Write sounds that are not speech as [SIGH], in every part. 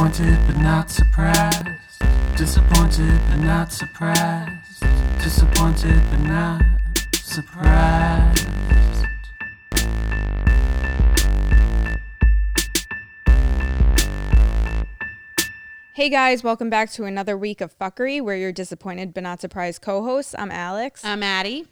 Disappointed but not surprised. Disappointed but not surprised. Disappointed but not surprised. Hey guys, welcome back to another week of fuckery where you're disappointed but not surprised co hosts. I'm Alex. I'm Addie.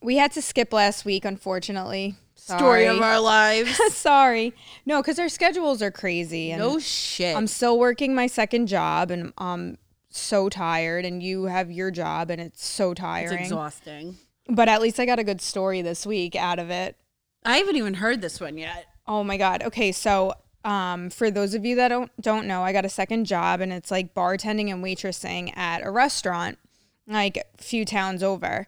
we had to skip last week, unfortunately. Story of our lives. [LAUGHS] Sorry. No, because our schedules are crazy. And no shit. I'm still working my second job and I'm so tired and you have your job and it's so it's tiring. exhausting. but at least I got a good story this week out of it. I haven't even heard this one yet. Oh my god. Okay, so um, for those of you that don't don't know, I got a second job and it's like bartending and waitressing at a restaurant, like a few towns over.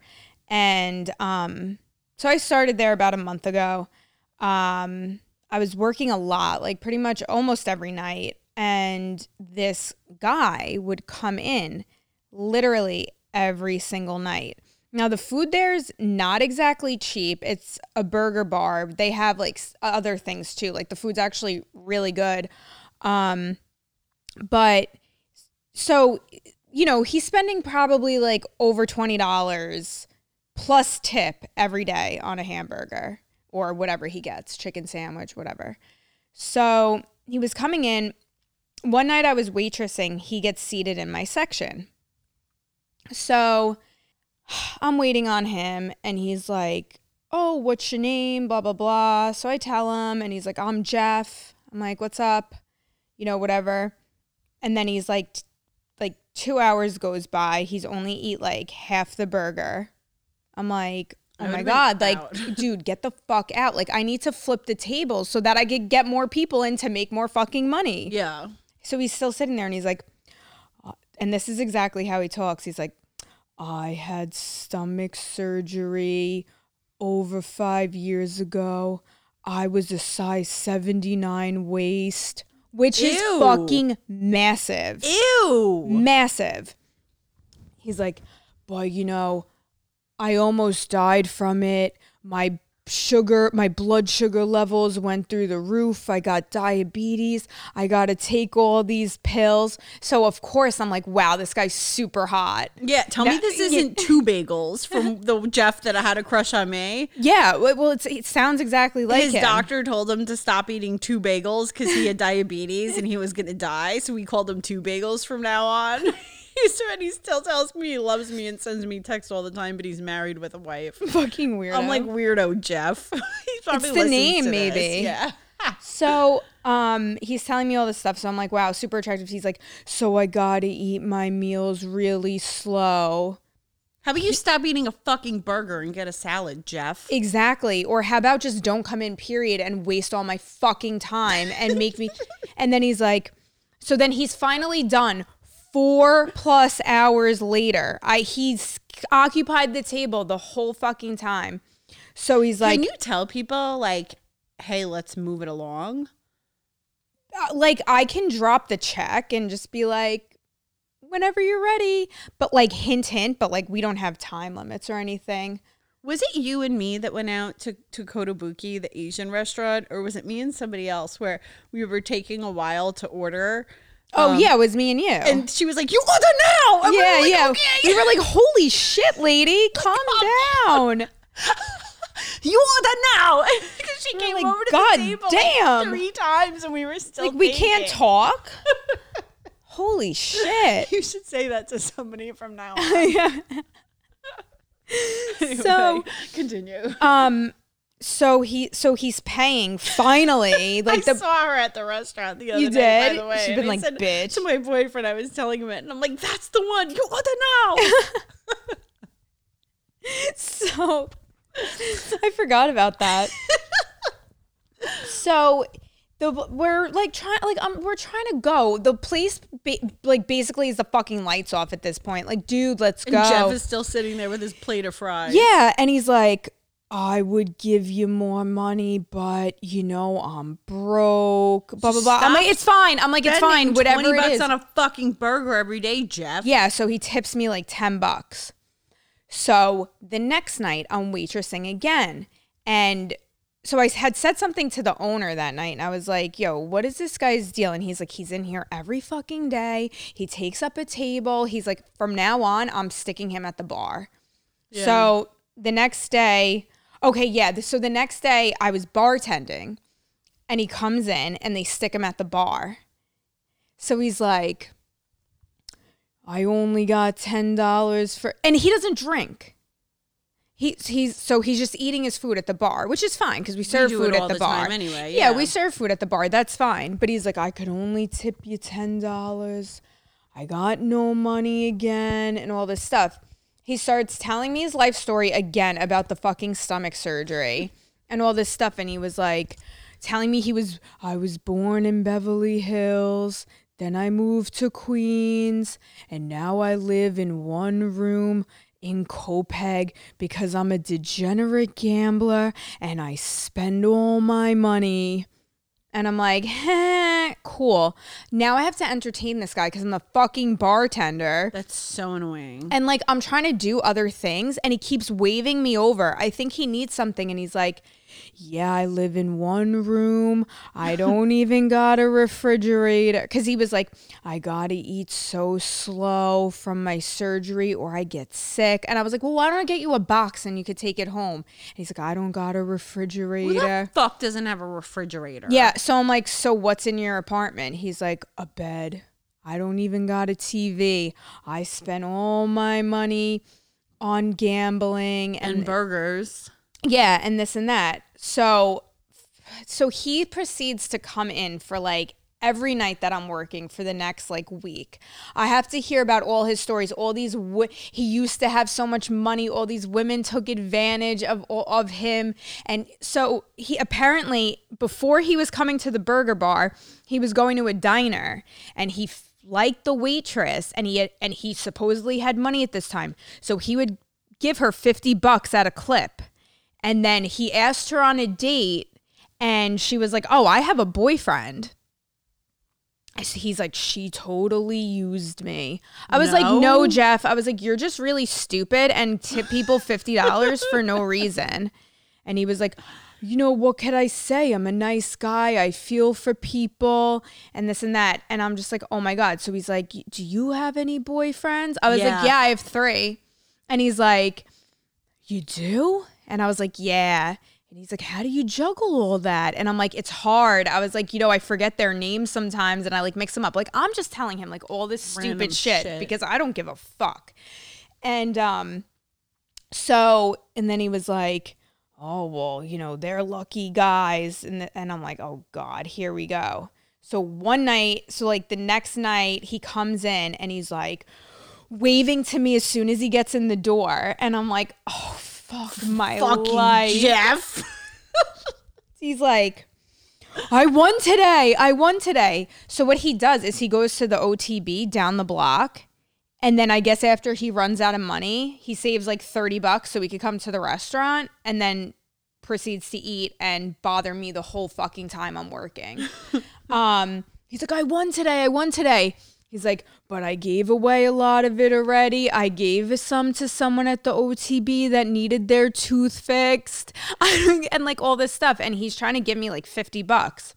And um, so I started there about a month ago. Um, I was working a lot, like pretty much almost every night. And this guy would come in literally every single night. Now the food there's not exactly cheap. It's a burger bar. They have like other things too. Like the food's actually really good. Um but so you know, he's spending probably like over $20 plus tip every day on a hamburger or whatever he gets, chicken sandwich, whatever. So, he was coming in one night I was waitressing, he gets seated in my section. So I'm waiting on him and he's like, Oh, what's your name? Blah, blah, blah. So I tell him and he's like, I'm Jeff. I'm like, What's up? You know, whatever. And then he's like, like two hours goes by. He's only eat like half the burger. I'm like, oh my God, like, [LAUGHS] dude, get the fuck out. Like, I need to flip the table so that I could get more people in to make more fucking money. Yeah. So he's still sitting there and he's like, uh, and this is exactly how he talks. He's like, I had stomach surgery over five years ago. I was a size 79 waist, which is fucking massive. Ew. Massive. He's like, but you know, I almost died from it. My sugar, my blood sugar levels went through the roof. I got diabetes. I got to take all these pills. So, of course, I'm like, wow, this guy's super hot. Yeah, tell me this [LAUGHS] isn't two bagels from [LAUGHS] the Jeff that I had a crush on me. Yeah, w- well, it's, it sounds exactly like His him. doctor told him to stop eating two bagels because he had [LAUGHS] diabetes and he was gonna die. So we called him two bagels from now on. He's and he still tells me he loves me and sends me texts all the time, but he's married with a wife. [LAUGHS] Fucking weirdo. I'm like weirdo Jeff. [LAUGHS] He's probably the name, to this. maybe. Yeah. [LAUGHS] So, um, he's telling me all this stuff. So I'm like, wow, super attractive. He's like, so I gotta eat my meals really slow. How about you stop eating a fucking burger and get a salad, Jeff? Exactly. Or how about just don't come in, period, and waste all my fucking time and make me. and then he's like, so then he's finally done. Four plus hours later, I he's occupied the table the whole fucking time. So he's like, Can you tell people like, hey, let's move it along? uh, like I can drop the check and just be like, whenever you're ready. But like hint, hint. But like we don't have time limits or anything. Was it you and me that went out to, to Kotobuki, the Asian restaurant, or was it me and somebody else where we were taking a while to order? Oh yeah, it was me and you. And she was like, You order now! And we yeah, were like, yeah. "Okay." We were like, "Holy shit, lady, [LAUGHS] calm down." [LAUGHS] You order now! Because [LAUGHS] she We're came like, over to "God the table damn." like three times and we were still Like we can't talk. Holy shit. You should say that to somebody from now on. Anyway, So- continue. Um so he so he's paying finally. [LAUGHS] Like I the saw her at the restaurant the other day. You night, did? by the way. She'd and been like, "Bitch." To my boyfriend, I was telling him it, and I'm like, that's the one. You order now. [LAUGHS] so I forgot about that. so the we're like trying like um we're trying to go. The place ba- like basically is the fucking lights off at this point. Like dude, let's and go. Jeff is still sitting there with his plate of fries. yeah, and he's like I would give you more money, but you know I'm broke. Blah blah blah. I'm like, it's fine. I'm like, it's fine. Whatever 20 bucks on a fucking burger every day, Jeff. Yeah, so he tips me like 10 bucks. So the next night I'm waitressing again. And so I had said something to the owner that night and I was like, yo, what is this guy's deal? And he's like, he's in here every fucking day. He takes up a table. He's like, from now on, I'm sticking him at the bar. So the next day, okay, yeah. So the next day I was bartending and he comes in and they stick him at the bar. So he's like, I only got $10 for, and he doesn't drink. He's he's so he's just eating his food at the bar, which is fine because we serve food at the, the bar anyway, Yeah. yeah. we serve food at the bar. That's fine. But he's like, I could only tip you ten dollars. I got no money again, and all this stuff. He starts telling me his life story again about the fucking stomach surgery and all this stuff, and he was like telling me he was I was born in Beverly Hills. Then I moved to Queens, and now I live in one room in Copiague because I'm a degenerate gambler and I spend all my money. And I'm like, heh, cool. Now I have to entertain this guy because I'm the fucking bartender. That's so annoying. And like, I'm trying to do other things and he keeps waving me over. I think he needs something. And he's like, yeah, I live in one room. I don't even got a refrigerator. Cause he was like, I gotta eat so slow from my surgery or I get sick. And I was like, well, why don't I get you a box and you could take it home? And he's like, I don't got a refrigerator. Who the fuck doesn't have a refrigerator? Yeah. So I'm like, so what's in your apartment? He's like, a bed. I don't even got a TV. I spent all my money on gambling and, And burgers. Yeah, and this and that. So so he proceeds to come in for like every night that I'm working for the next like week. I have to hear about all his stories. All these wo- he used to have so much money. All these women took advantage of of him, and so he apparently before he was coming to the burger bar, he was going to a diner, and he liked the waitress, and he had, and he supposedly had money at this time, so he would give her fifty bucks at a clip, and then he asked her on a date. And she was like, "Oh, I have a boyfriend." He's like, she totally used me. I was like, no, No. Jeff. I was like, you're just really stupid and tip people $50 for no [LAUGHS] reason. And he was like, you know, what could I say? I'm a nice guy. I feel for people and this and that. And I'm just like, oh my God. So he's like, do you have any boyfriends? I was Yeah. like, yeah, I have three. And he's like, you do? And I was like, yeah. And he's like, how do you juggle all that? And I'm like, it's hard. I was like, you know, I forget their names sometimes and I like mix them up. Like, I'm just telling him like all this stupid shit, shit. because I don't give a fuck. And um, so, and then he was like, oh, well, you know, they're lucky guys. And, th- and I'm like, oh God, here we go. So one night, so like the next night, he comes in and he's like waving to me as soon as he gets in the door. And I'm like, oh, fuck my Fucking life. Jeff. [LAUGHS] He's like, I won today. I won today. So what he does is he goes to the OTB down the block. And then I guess after he runs out of money, he saves like 30 bucks so he could come to the restaurant and then proceeds to eat and bother me the whole fucking time I'm working. [LAUGHS] um, he's like, I won today. I won today. He's like, but I gave away a lot of it already. I gave some to someone at the OTB that needed their tooth fixed [LAUGHS] and like all this stuff. And he's trying to give me like 50 bucks.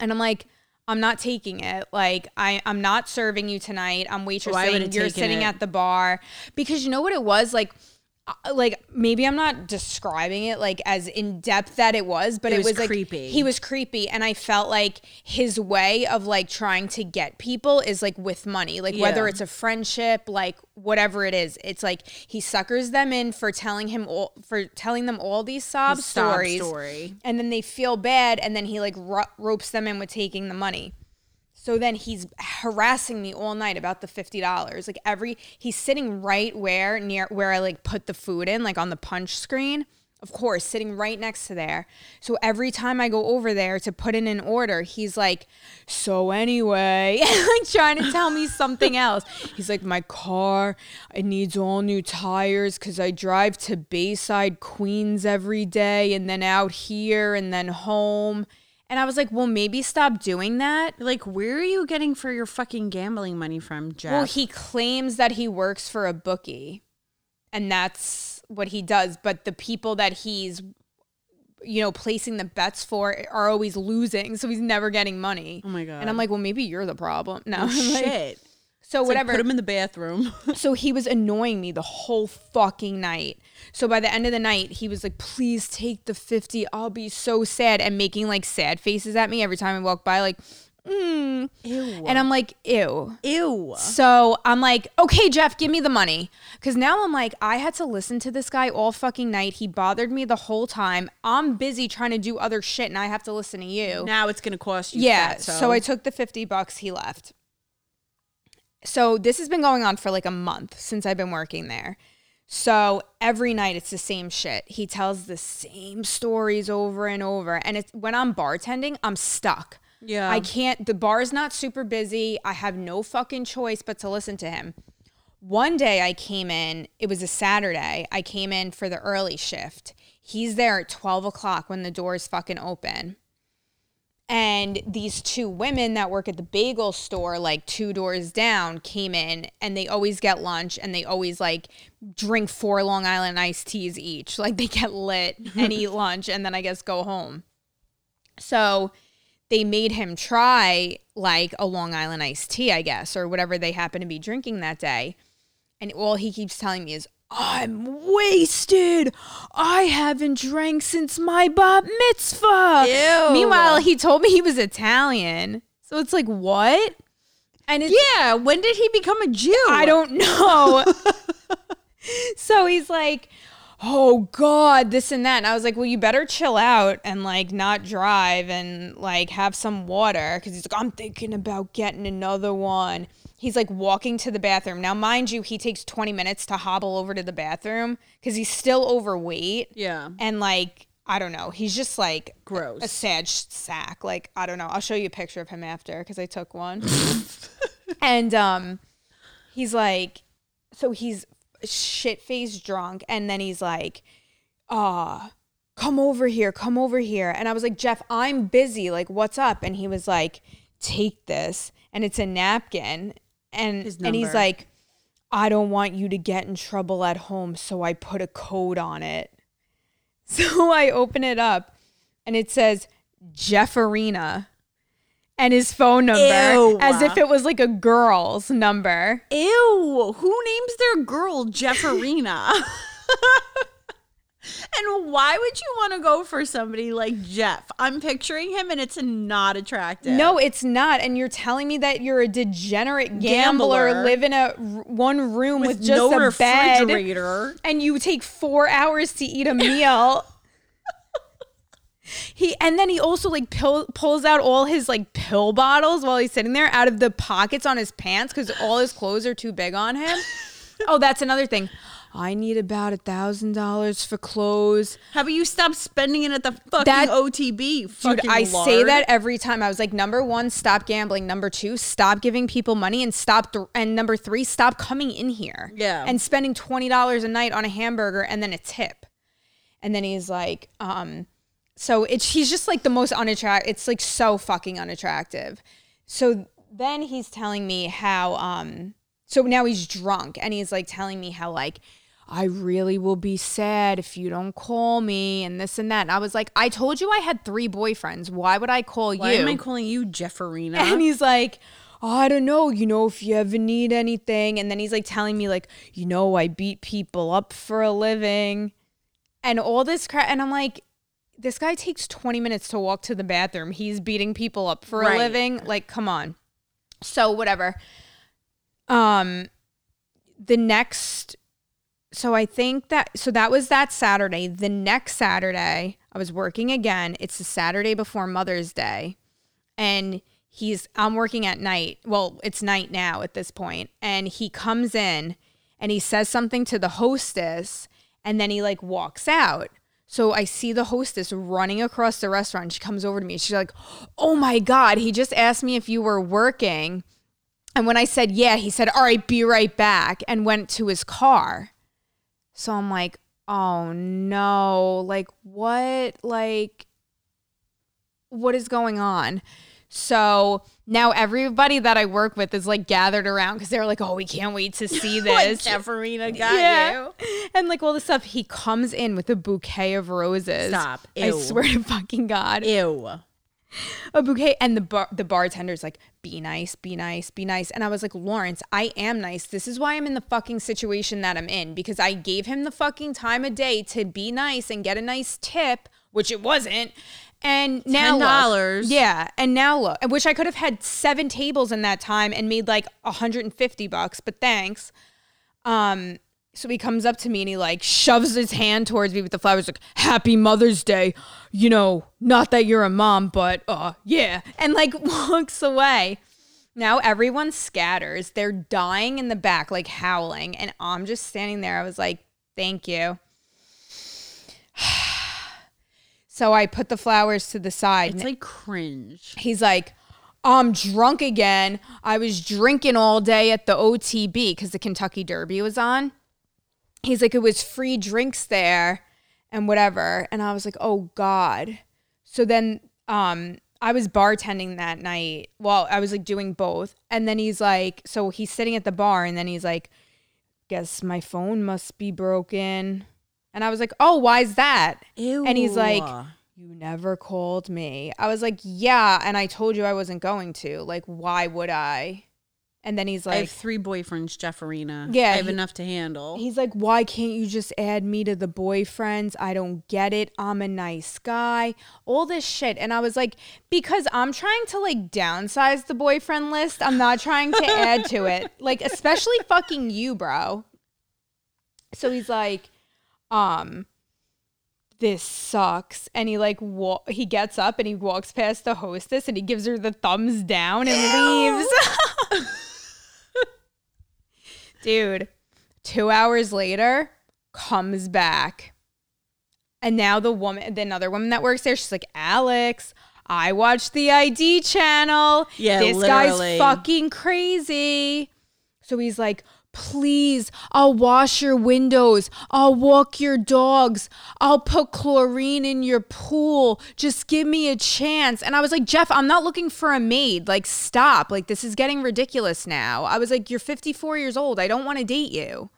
And I'm like, I'm not taking it. Like I, I'm not serving you tonight. I'm Oh, waitressing. You're sitting it. at the bar because you know what it was like. Uh, Like maybe I'm not describing it like as in depth that it was, but It it, was was, like he was creepy, and I felt like his way of like trying to get people is like with money, like whether it's a friendship, like whatever it is. It's like he suckers them in for telling him all for telling them all these sob sob stories, story. and then they feel bad, and then he like ro- ropes them in with taking the money. So then he's harassing me all night about the fifty dollars. Like every he's sitting right where near where I like put the food in, like on the punch screen. Of course, sitting right next to there. So every time I go over there to put in an order, he's like, "So anyway," [LAUGHS] like trying to tell me something else. He's like, "My car, it needs all new tires because I drive to Bayside, Queens every day, and then out here, and then home." And I was like, well, maybe stop doing that. Like, where are you getting for your fucking gambling money from, Jeff? Well, he claims that he works for a bookie, and that's what he does. But the people that he's you know, placing the bets for are always losing, so he's never getting money. Oh my God. And I'm like, well, maybe you're the problem. [LAUGHS] No, Shit. So It's like, whatever. put him in the bathroom. [LAUGHS] so he was annoying me the whole fucking night. So by the end of the night, he was like, "Please take the 50. I'll be so sad." And making like sad faces at me every time I walk by like, mm. Ew. And I'm like, "Ew." Ew. So I'm like, "Okay, Jeff, give me the money." Cuz now I'm like, I had to listen to this guy all fucking night. He bothered me the whole time. I'm busy trying to do other shit and I have to listen to you. Now it's gonna cost you. Yeah. fatso. So I took the 50 bucks, he left. So this has been going on for like a month since I've been working there. So every night it's the same shit. He tells the same stories over and over. And it's when I'm bartending, I'm stuck. Yeah. I can't the bar's not super busy. I have no fucking choice but to listen to him. One day I came in, it was a Saturday. I came in for the early shift. He's there at 12 o'clock when the doors fucking open and these two women that work at the bagel store like two doors down came in and they always get lunch and they always like drink four long island iced teas each. [LAUGHS] Like they get lit and eat [LAUGHS] lunch and then i guess go home. So they made him try like a long island iced tea i guess or whatever they happen to be drinking that day. And all he keeps telling me is I'm wasted. I haven't drank since my bat mitzvah. Ew. Meanwhile, he told me he was Italian. So it's like, what? And it's, Yeah. When did he become a Jew? I don't know. [LAUGHS] so he's like, oh God, this and that. And I was like, well, you better chill out and like not drive and like have some water. Cause he's like, I'm thinking about getting another one. He's like walking to the bathroom. Now, mind you, he takes 20 minutes to hobble over to the bathroom because he's still overweight. Yeah. And like, I don't know. He's just like Gross. a sad sack. Like, I don't know. I'll show you a picture of him after because I took one. [LAUGHS] and um, he's like, so he's shit faced drunk. And then he's like, ah, come over here, come over here. And I was like, Jeff, I'm busy. Like, what's up? And he was like, take this. And it's a napkin. And, and he's like, I don't want you to get in trouble at home. So I put a code on it. [LAUGHS] So I open it up and it says Jeff Arena and his phone number Ew. as if it was like a girl's number. Ew. Who names their girl Jefferina? [LAUGHS] and why would you want to go for somebody like Jeff? I'm picturing him and it's not attractive. No, it's not. And you're telling me that you're a degenerate gambler, Gambler. live in a r- one room with, with just no a bed and you take 4 hours to eat a meal. [LAUGHS] He and then he also like pill, pulls out all his like pill bottles while he's sitting there out of the pockets on his pants because all his clothes are too big on him. [LAUGHS] oh, that's another thing. I need about a thousand dollars for clothes. How about you stop spending it at the fucking That- OTB? Dude, fucking I say that every time. I was like, number one, stop gambling. Number two, stop giving people money, and stop. Th- and number three, stop coming in here. Yeah. and spending twenty dollars a night on a hamburger and then a tip. And then he's like, um, so it's he's just like the most unattractive. It's like so fucking unattractive. So then he's telling me how, um, so now he's drunk and he's like telling me how like. I really will be sad if you don't call me and this and that. And I was like, I told you I had three boyfriends. Why would I call Why you? Why am I calling you Jefferina? [LAUGHS] and he's like, I don't know, you know, if you ever need anything. And then he's like telling me, like, you know, I beat people up for a living and all this crap. And I'm like, this guy takes 20 minutes to walk to the bathroom. He's beating people up for a living. Like, come on. So, whatever. Um, the next so I think that so that was that Saturday. The next Saturday, I was working again. It's the Saturday before Mother's Day. And he's I'm working at night. Well, it's night now at this point. And he comes in and he says something to the hostess and then he like walks out. So I see the hostess running across the restaurant. She comes over to me. She's like, "Oh my god, he just asked me if you were working." And when I said, "Yeah," he said, "All right, be right back," and went to his car. So I'm like, oh no, like what, like, what is going on? So now everybody that I work with is like gathered around because they're like, oh, we can't wait to [LAUGHS] see Like this. Jefferina [LAUGHS] got you. And like all this stuff, he comes in with a bouquet of roses. Stop. I swear to fucking God. Ew. a bouquet and the bar the bartender's like be nice be nice be nice. And i was like lawrence i am nice. This is why i'm in the fucking situation that i'm in because i gave him the fucking time of day to be nice and get a nice tip which it wasn't. And now $10. yeah and now look. I wish i could have had seven tables in that time and made like 150 bucks but thanks. Um so he comes up to me and he like shoves his hand towards me with the flowers like happy mother's day you know not that you're a mom but uh yeah and like [LAUGHS] walks away now everyone scatters they're dying in the back like howling and i'm just standing there i was like thank you [SIGHS] so i put the flowers to the side It's like cringe. he's like, I'm drunk again. I was drinking all day at the OTB because the Kentucky Derby was on. He's like, it was free drinks there and whatever. And I was like, oh God. So then um I was bartending that night. Well, I was like doing both. And then he's like, so he's sitting at the bar and then he's like, guess my phone must be broken. And I was like, oh, why's that? Ew. And he's like, you never called me. I was like, yeah. And I told you I wasn't going to. Like, why would I? And then he's like, I have three boyfriends, Jefferina. Yeah, I have he- enough to handle. he's like, why can't you just add me to the boyfriends? I don't get it. I'm a nice guy. All this shit. And I was like, because I'm trying to like downsize the boyfriend list. I'm not trying to add to it. [LAUGHS] Like, especially fucking you, bro. So he's like, um, this sucks. And he like wa- he gets up and he walks past the hostess and he gives her the thumbs down and leaves. [LAUGHS] [LAUGHS] Dude, two hours later, comes back. And now the woman, the another woman that works there, she's like, Alex, I watched the ID channel. Yeah, this literally. guy's fucking crazy. So he's like, please, I'll wash your windows. I'll walk your dogs. I'll put chlorine in your pool. Just give me a chance. And I was like, Jeff, I'm not looking for a maid. Like, stop. Like, this is getting ridiculous now. I was like, you're 54 years old. I don't want to date you.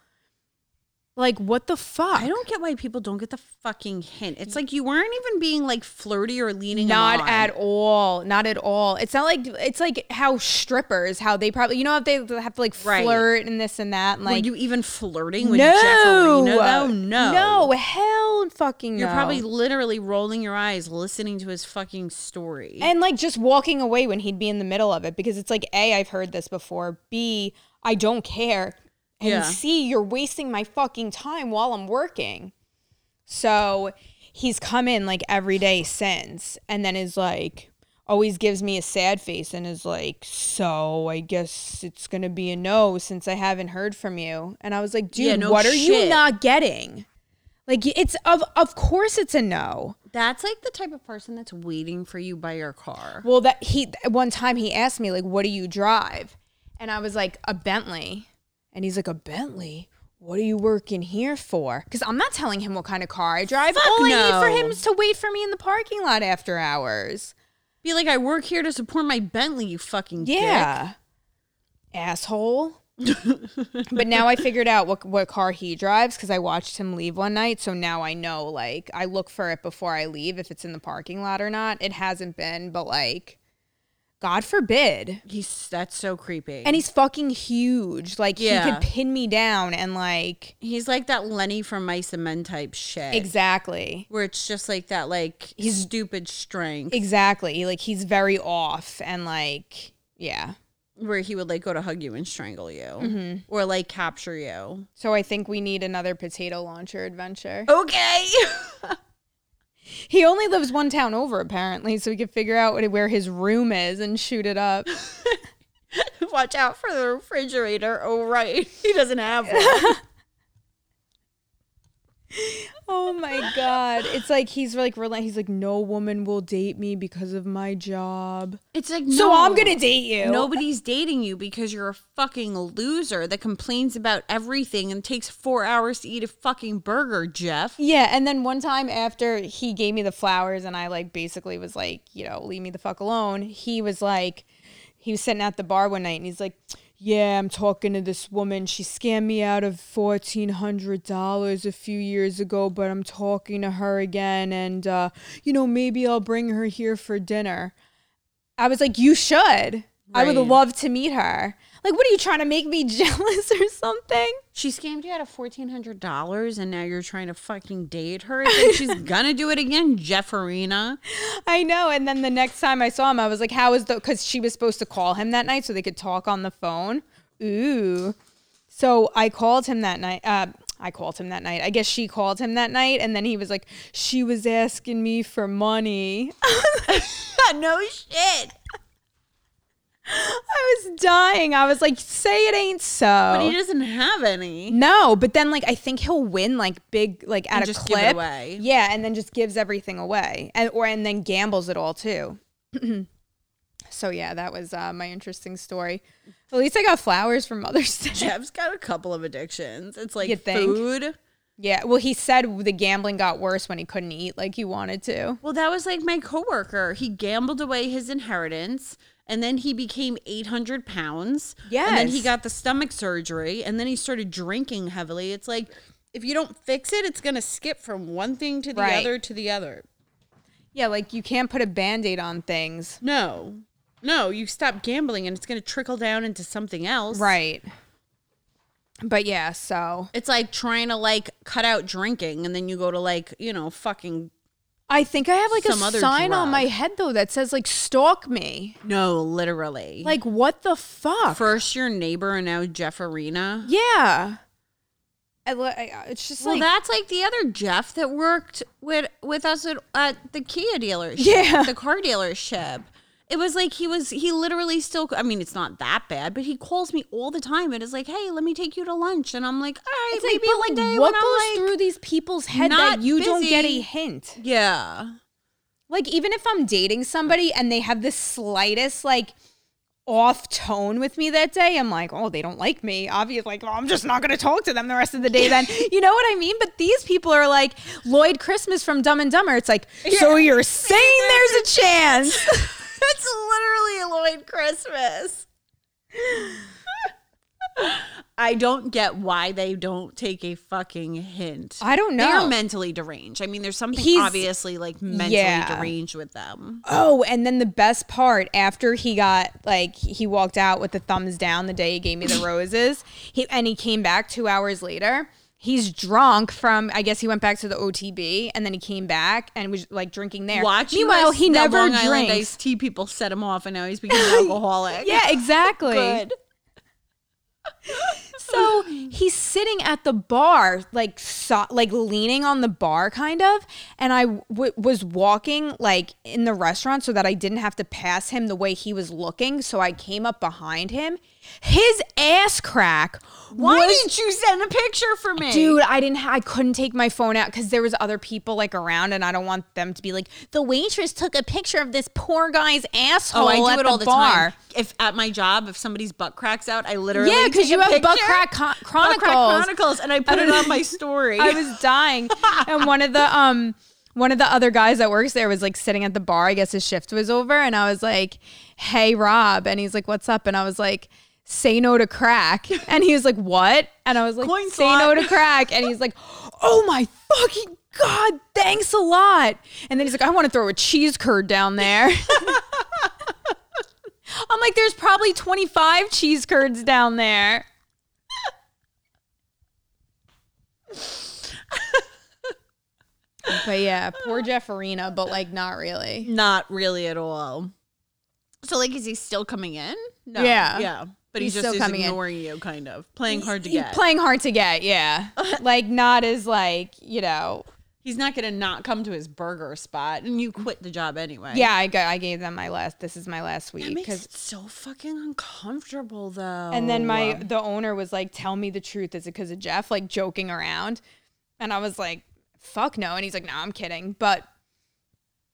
Like, what the fuck? I don't get why people don't get the fucking hint. It's like you weren't even being like flirty or leaning. Not on. at all. Not at all. It's not like it's like how strippers, how they probably, you know, if they have to like Right. flirt and this and that, and Were like you even flirting with no, Jefferina? though? no, no, hell, fucking You're no. probably literally rolling your eyes listening to his fucking story. and like just walking away when he'd be in the middle of it because it's like a I've heard this before. B I don't care. And Yeah. C you're wasting my fucking time while I'm working. So he's come in like every day since and then is like always gives me a sad face and is like, "So, I guess it's going to be a no since I haven't heard from you." And I was like, "Dude, Yeah, no what are you not getting?" Like it's of of course it's a no. That's like the type of person that's waiting for you by your car. Well, that he one time he asked me like, "What do you drive?" And I was like, "A Bentley." And he's like, "A Bentley? What are you working here for?" Because I'm not telling him what kind of car I drive. Fuck All I need for him is to wait for me in the parking lot after hours. Be like, I work here to support my Bentley, you fucking dick. Yeah, asshole. [LAUGHS] but now I figured out what what car he drives because I watched him leave one night. So now I know. Like, I look for it before I leave if it's in the parking lot or not. It hasn't been, but like, God forbid. He's that's so creepy. And he's fucking huge. Like he Yeah. could pin me down and like he's like that Lennie from Mice and Men type shit. exactly. Where it's just like that, like He's- stupid strength. Exactly. Like he's very off and like yeah. where he would like go to hug you and strangle you, Mm-hmm. or like capture you. So I think we need another potato launcher adventure. Okay. [LAUGHS] He only lives one town over apparently, so we could figure out what, where his room is and shoot it up. [LAUGHS] Watch out for the refrigerator. Oh right, [LAUGHS] he doesn't have one. [LAUGHS] Oh my god. It's like he's like rela- he's like no woman will date me because of my job. It's like So no, I'm going to date you. Nobody's dating you because you're a fucking loser that complains about everything and takes four hours to eat a fucking burger, Jeff. Yeah, and then one time after he gave me the flowers and I like basically was like, you know, leave me the fuck alone, he was like he was sitting at the bar one night and he's like, "Yeah, I'm talking to this woman. She scammed me out of $1400 a few years ago, but I'm talking to her again and uh, you know, maybe I'll bring her here for dinner." I was like, "You should. I would love to meet her." Like, what are you trying to make me [LAUGHS] jealous or something? She scammed you out of fourteen hundred dollars, and now you're trying to fucking date her. [LAUGHS] Like she's gonna do it again, Jeff Arena. I know. And then the next time I saw him, I was like, how is the, because she was supposed to call him that night so they could talk on the phone. Ooh. So I called him that night. Uh, I called him that night. I guess she called him that night. And then he was like, she was asking me for money. [LAUGHS] no shit. I was dying. I was like, say it ain't so. But he doesn't have any. no, but then like I think he'll win like big like at And a just clip. it away. Yeah, and then just gives everything away, and or and then gambles it all too. [CLEARS THROAT] so yeah, that was uh, my interesting story. At least I got flowers for Mother's [LAUGHS] Day. Jeff's got a couple of addictions. It's like food. Yeah, well, he said the gambling got worse when he couldn't eat like he wanted to. Well, that was like my coworker. He gambled away his inheritance, and then he became 800 pounds. And then he got the stomach surgery, and then he started drinking heavily. It's like, if you don't fix it, it's going to skip from one thing to the Right. other to the other. Yeah, like you can't put a band aid on things. No. No, you stop gambling and it's going to trickle down into something else. Right. But yeah, so It's like trying to like cut out drinking and then you go to like, you know, fucking I think I have like Some a other sign on drug. my head though that says like stalk me. no, literally. Like what the fuck? first your neighbor and now Jeff Arena. yeah. I, I, uh, it's just Well, like that's like the other Jeff that worked with with us at, at the Kia dealership, Yeah. the car dealership. It was like he was he literally still. I mean, it's not that bad, but he calls me all the time and is like, "Hey, let me take you to lunch," and I'm like, "All right, It's like, but one day what when goes I'm like, through these people's head that you don't get a hint? yeah." Like even if I'm dating somebody and they have the slightest like off tone with me that day, I'm like, oh, they don't like me. Obviously, like, oh, I'm just not gonna talk to them the rest of the day. Then [LAUGHS] you know what I mean? But these people are like Lloyd Christmas from Dumb and Dumber. It's like, so you're [LAUGHS] saying there's a chance? [LAUGHS] it's literally a Lloyd Christmas. I don't get why they don't take a fucking hint. I don't know. They're mentally deranged. I mean, there's something He's- obviously like mentally Yeah. deranged with them. Oh, and then the best part after he got like he walked out with the thumbs down the day he gave me the [LAUGHS] roses. He and he came back 2 hours later. He's drunk from I guess he went back to the OTB and then he came back and was like drinking there. Watch you Meanwhile, he never Long drinks. iced tea people set him off, and now he's becoming an [LAUGHS] alcoholic. Yeah, exactly. good. [LAUGHS] So he's sitting at the bar, like so, like leaning on the bar, kind of. And I w- was walking like in the restaurant so that I didn't have to pass him the way he was looking. So I came up behind him. His ass crack. Why was- didn't you send a picture for me, Dude, I didn't. Ha- I couldn't take my phone out because there was other people like around, and I don't want them to be like the waitress took a picture of this poor guy's asshole Oh, I do at it the all the bar. time. If at my job, if somebody's butt cracks out, I literally Yeah, because you a have Butt picture, Crack Chron- Butt Crack Chronicles. Chronicles, and I put it on my [LAUGHS] story. I was dying. and one of the um one of the other guys that works there was like sitting at the bar. I guess his shift was over, and I was like, "Hey, Rob," and he's like, "What's up?" And I was like. Say no to crack. And he was like, What? And I was like, Coin Say no to crack. And he's like, Oh my fucking God, thanks a lot. And then he's like, I want to throw a cheese curd down there. [LAUGHS] I'm like, There's probably 25 cheese curds down there. [LAUGHS] But yeah, poor Jeff Arena, but like not really. Not really at all. So, like, is he still coming in? No. Yeah. Yeah. But He's he's, just still coming in. ignoring you, kind of. Playing hard to get. Playing hard to get, yeah. [LAUGHS] like not as like, you know. he's not to not come to his burger spot, and you quit the job anyway. Yeah, I got I gave them my last this is my last That week makes cuz it so fucking uncomfortable, though. and then my the owner was like tell me the truth is it cuz of Jeff like joking around. And I was like fuck no. And he's like, no, I'm kidding. But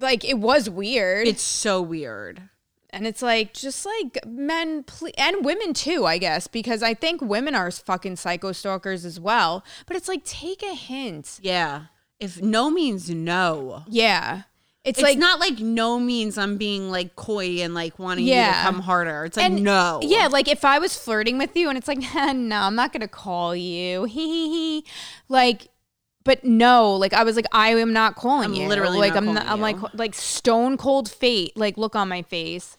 like, it was weird. It's so weird. And it's like, just like men ple- and women too, I guess, because I think women are fucking psycho stalkers as well. But it's like, take a hint. Yeah. If no means no. Yeah. It's, It's like, not like no means I'm being like coy and like wanting you to come harder. It's like And- no. Yeah, like if I was flirting with you and it's like, [LAUGHS] no, I'm not gonna call you. [LAUGHS] Hee hee hee. Like, but no, like I was like, I am not calling I'm you. literally like I'm not, I'm like like stone cold fate. Like look on my face.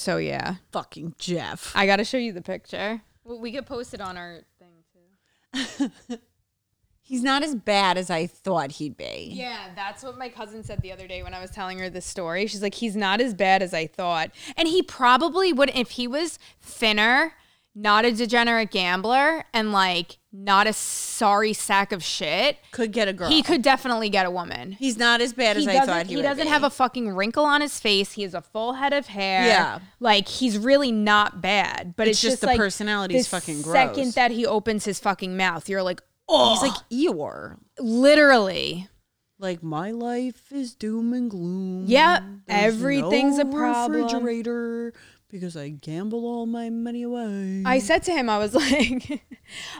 So yeah, Fucking Jeff. I gotta show you the picture. Well, we could post it on our thing too. [LAUGHS] He's not as bad as I thought he'd be. Yeah, that's what my cousin said the other day when I was telling her this story. She's like, he's not as bad as I thought. And he probably wouldn't if he was thinner, not a degenerate gambler, and like not a sorry sack of shit, Could get a girl. he could definitely get a woman. He's not as bad He as I thought he, he doesn't be. have a fucking wrinkle on his face. He has a full head of hair. Yeah. Like he's really not bad. But It's it's, just just, the like, personality's the fucking gross. Second that he opens his fucking mouth, you're like, oh, He's like Eeyore. literally. Like my life is doom and gloom. Yeah, everything's a problem. Refrigerator because I gamble all my money away. I said to him, I was [LAUGHS] like,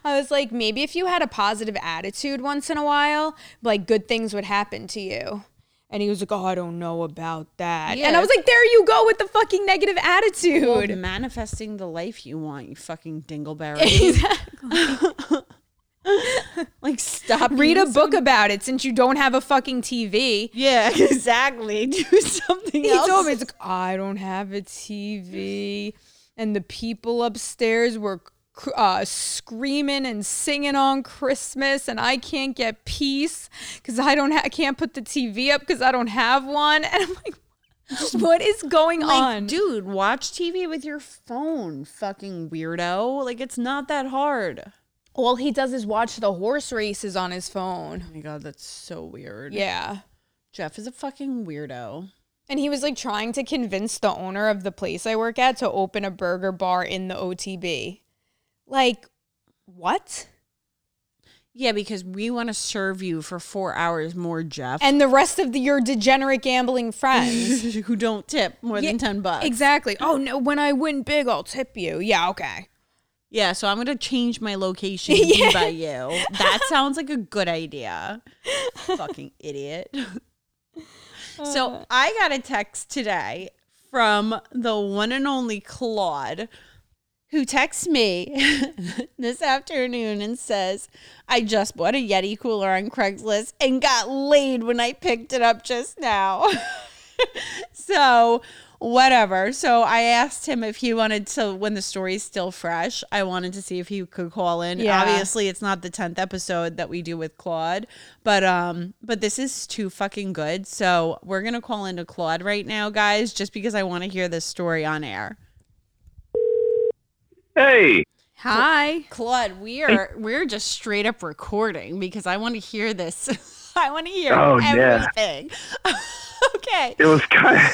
I was like, maybe if you had a positive attitude once in a while, like good things would happen to you. And he was like, oh, I don't know about that. And I was like, there you go with the fucking negative Well, attitude. manifesting the life you want, you fucking dingleberry. [LAUGHS] Exactly. [LAUGHS] [LAUGHS] like stop. Read a book so- about it since you don't have a fucking TV. Yeah, [LAUGHS] exactly. [LAUGHS] Do something else. He else. told me, he's like, I don't have a TV. And the people upstairs were uh, screaming and singing on Christmas, and I can't get peace because I don't ha- I can't put the TV up because I don't have one. And I'm like, what is going like, on? dude, watch TV with your phone, fucking weirdo. Like it's not that hard. All he does is watch the horse races on his phone. Oh my god, that's so weird. Yeah. Jeff is a fucking weirdo. And he was like trying to convince the owner of the place I work at to open a burger bar in the OTB. Like, what? Yeah, because we want to serve you for four hours more, Jeff. And the rest of the, your degenerate gambling friends. [LAUGHS] who don't tip more Yeah, than ten bucks. Exactly. Oh no, when I win big, I'll tip you. Yeah, okay. Yeah, so I'm gonna change my location [LAUGHS] to be by you. That sounds like a good idea. [LAUGHS] Fucking idiot. so uh. I got a text today from the one and only Claude, who texts me [LAUGHS] this afternoon and says, I just bought a Yeti cooler on Craigslist and got laid when I picked it up just now. so whatever. So I asked him if he wanted to when the story's still fresh. I wanted to see if he could call in. Yeah. Obviously, it's not the tenth episode that we do with Claude, but um, but this is too fucking good. So we're gonna call into Claude right now, guys, just because I want to hear this story on air. Hey, Hi. Claude, we are we're just straight up recording because I want to hear this. [LAUGHS] I want to hear Oh, yeah. everything. [LAUGHS] okay. it was kind of,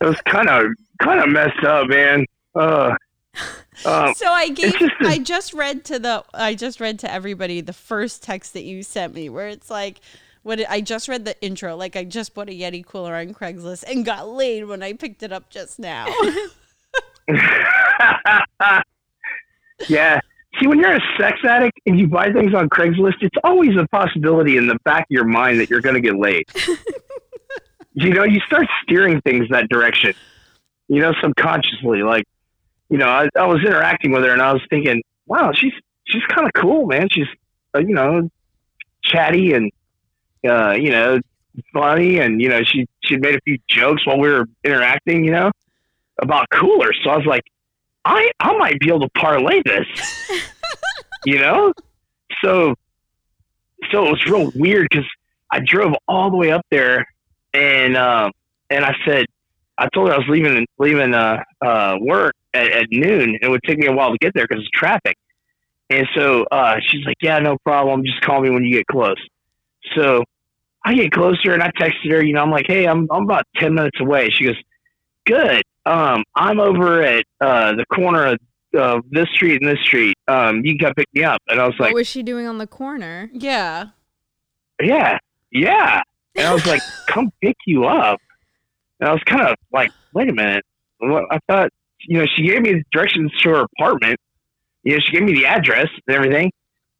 it was kind of, kind of messed up, man. Uh, um, So I gave just a- I just read to the I just read to everybody the first text that you sent me where it's like what I just read the intro like I just bought a Yeti cooler on Craigslist and got laid when I picked it up just now. [LAUGHS] [LAUGHS] yeah. See, when you're a sex addict and you buy things on Craigslist, it's always a possibility in the back of your mind that you're going to get laid. [LAUGHS] you know, you start steering things that direction, you know, subconsciously. Like, you know, I, I was interacting with her and I was thinking, wow, she's, she's kind of cool, man. She's, uh, you know, chatty and, uh, you know, funny. And, you know, she, she made a few jokes while we were interacting, you know, about coolers. So I was like, I, I might be able to parlay this, [LAUGHS] you know? So, so it was real weird because I drove all the way up there and, um, and I said, I told her I was leaving, leaving, uh, uh, work at, at noon. It would take me a while to get there because of traffic. And so, uh, she's like, yeah, no problem. Just call me when you get close. So I get closer and I texted her, you know, I'm like, Hey, I'm, I'm about 10 minutes away. She goes, good. Um, I'm over at, uh, the corner of, uh, this street and this street. Um, you can come pick me up. And I was like, what was she doing on the corner? yeah. yeah. yeah. And I was like, come pick you up. And I was kind of like, wait a minute. I thought, you know, she gave me directions to her apartment. You know, she gave me the address and everything.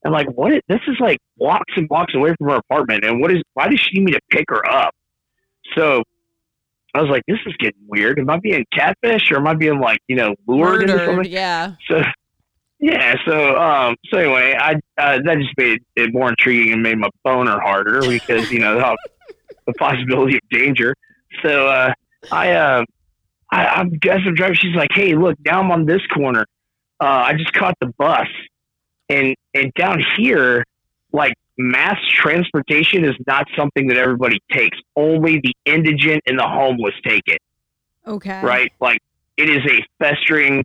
I'm like, what? Is, this is like blocks and blocks away from her apartment. And what is, why does she need me to pick her up? So I was like, this is getting weird. Am I being catfish or am I being like, you know, lured into something? yeah. So, yeah. So, um, so anyway, I uh, that just made it more intriguing and made my boner harder because you know the, possibility of danger. So, uh, I, uh, I, I'm I'm driving, she's like, "Hey, look, now I'm on this corner. Uh, I just caught the bus, and and down here, like mass transportation is not something that everybody takes. Only the indigent and the homeless take it." Okay. right? Like it is a festering.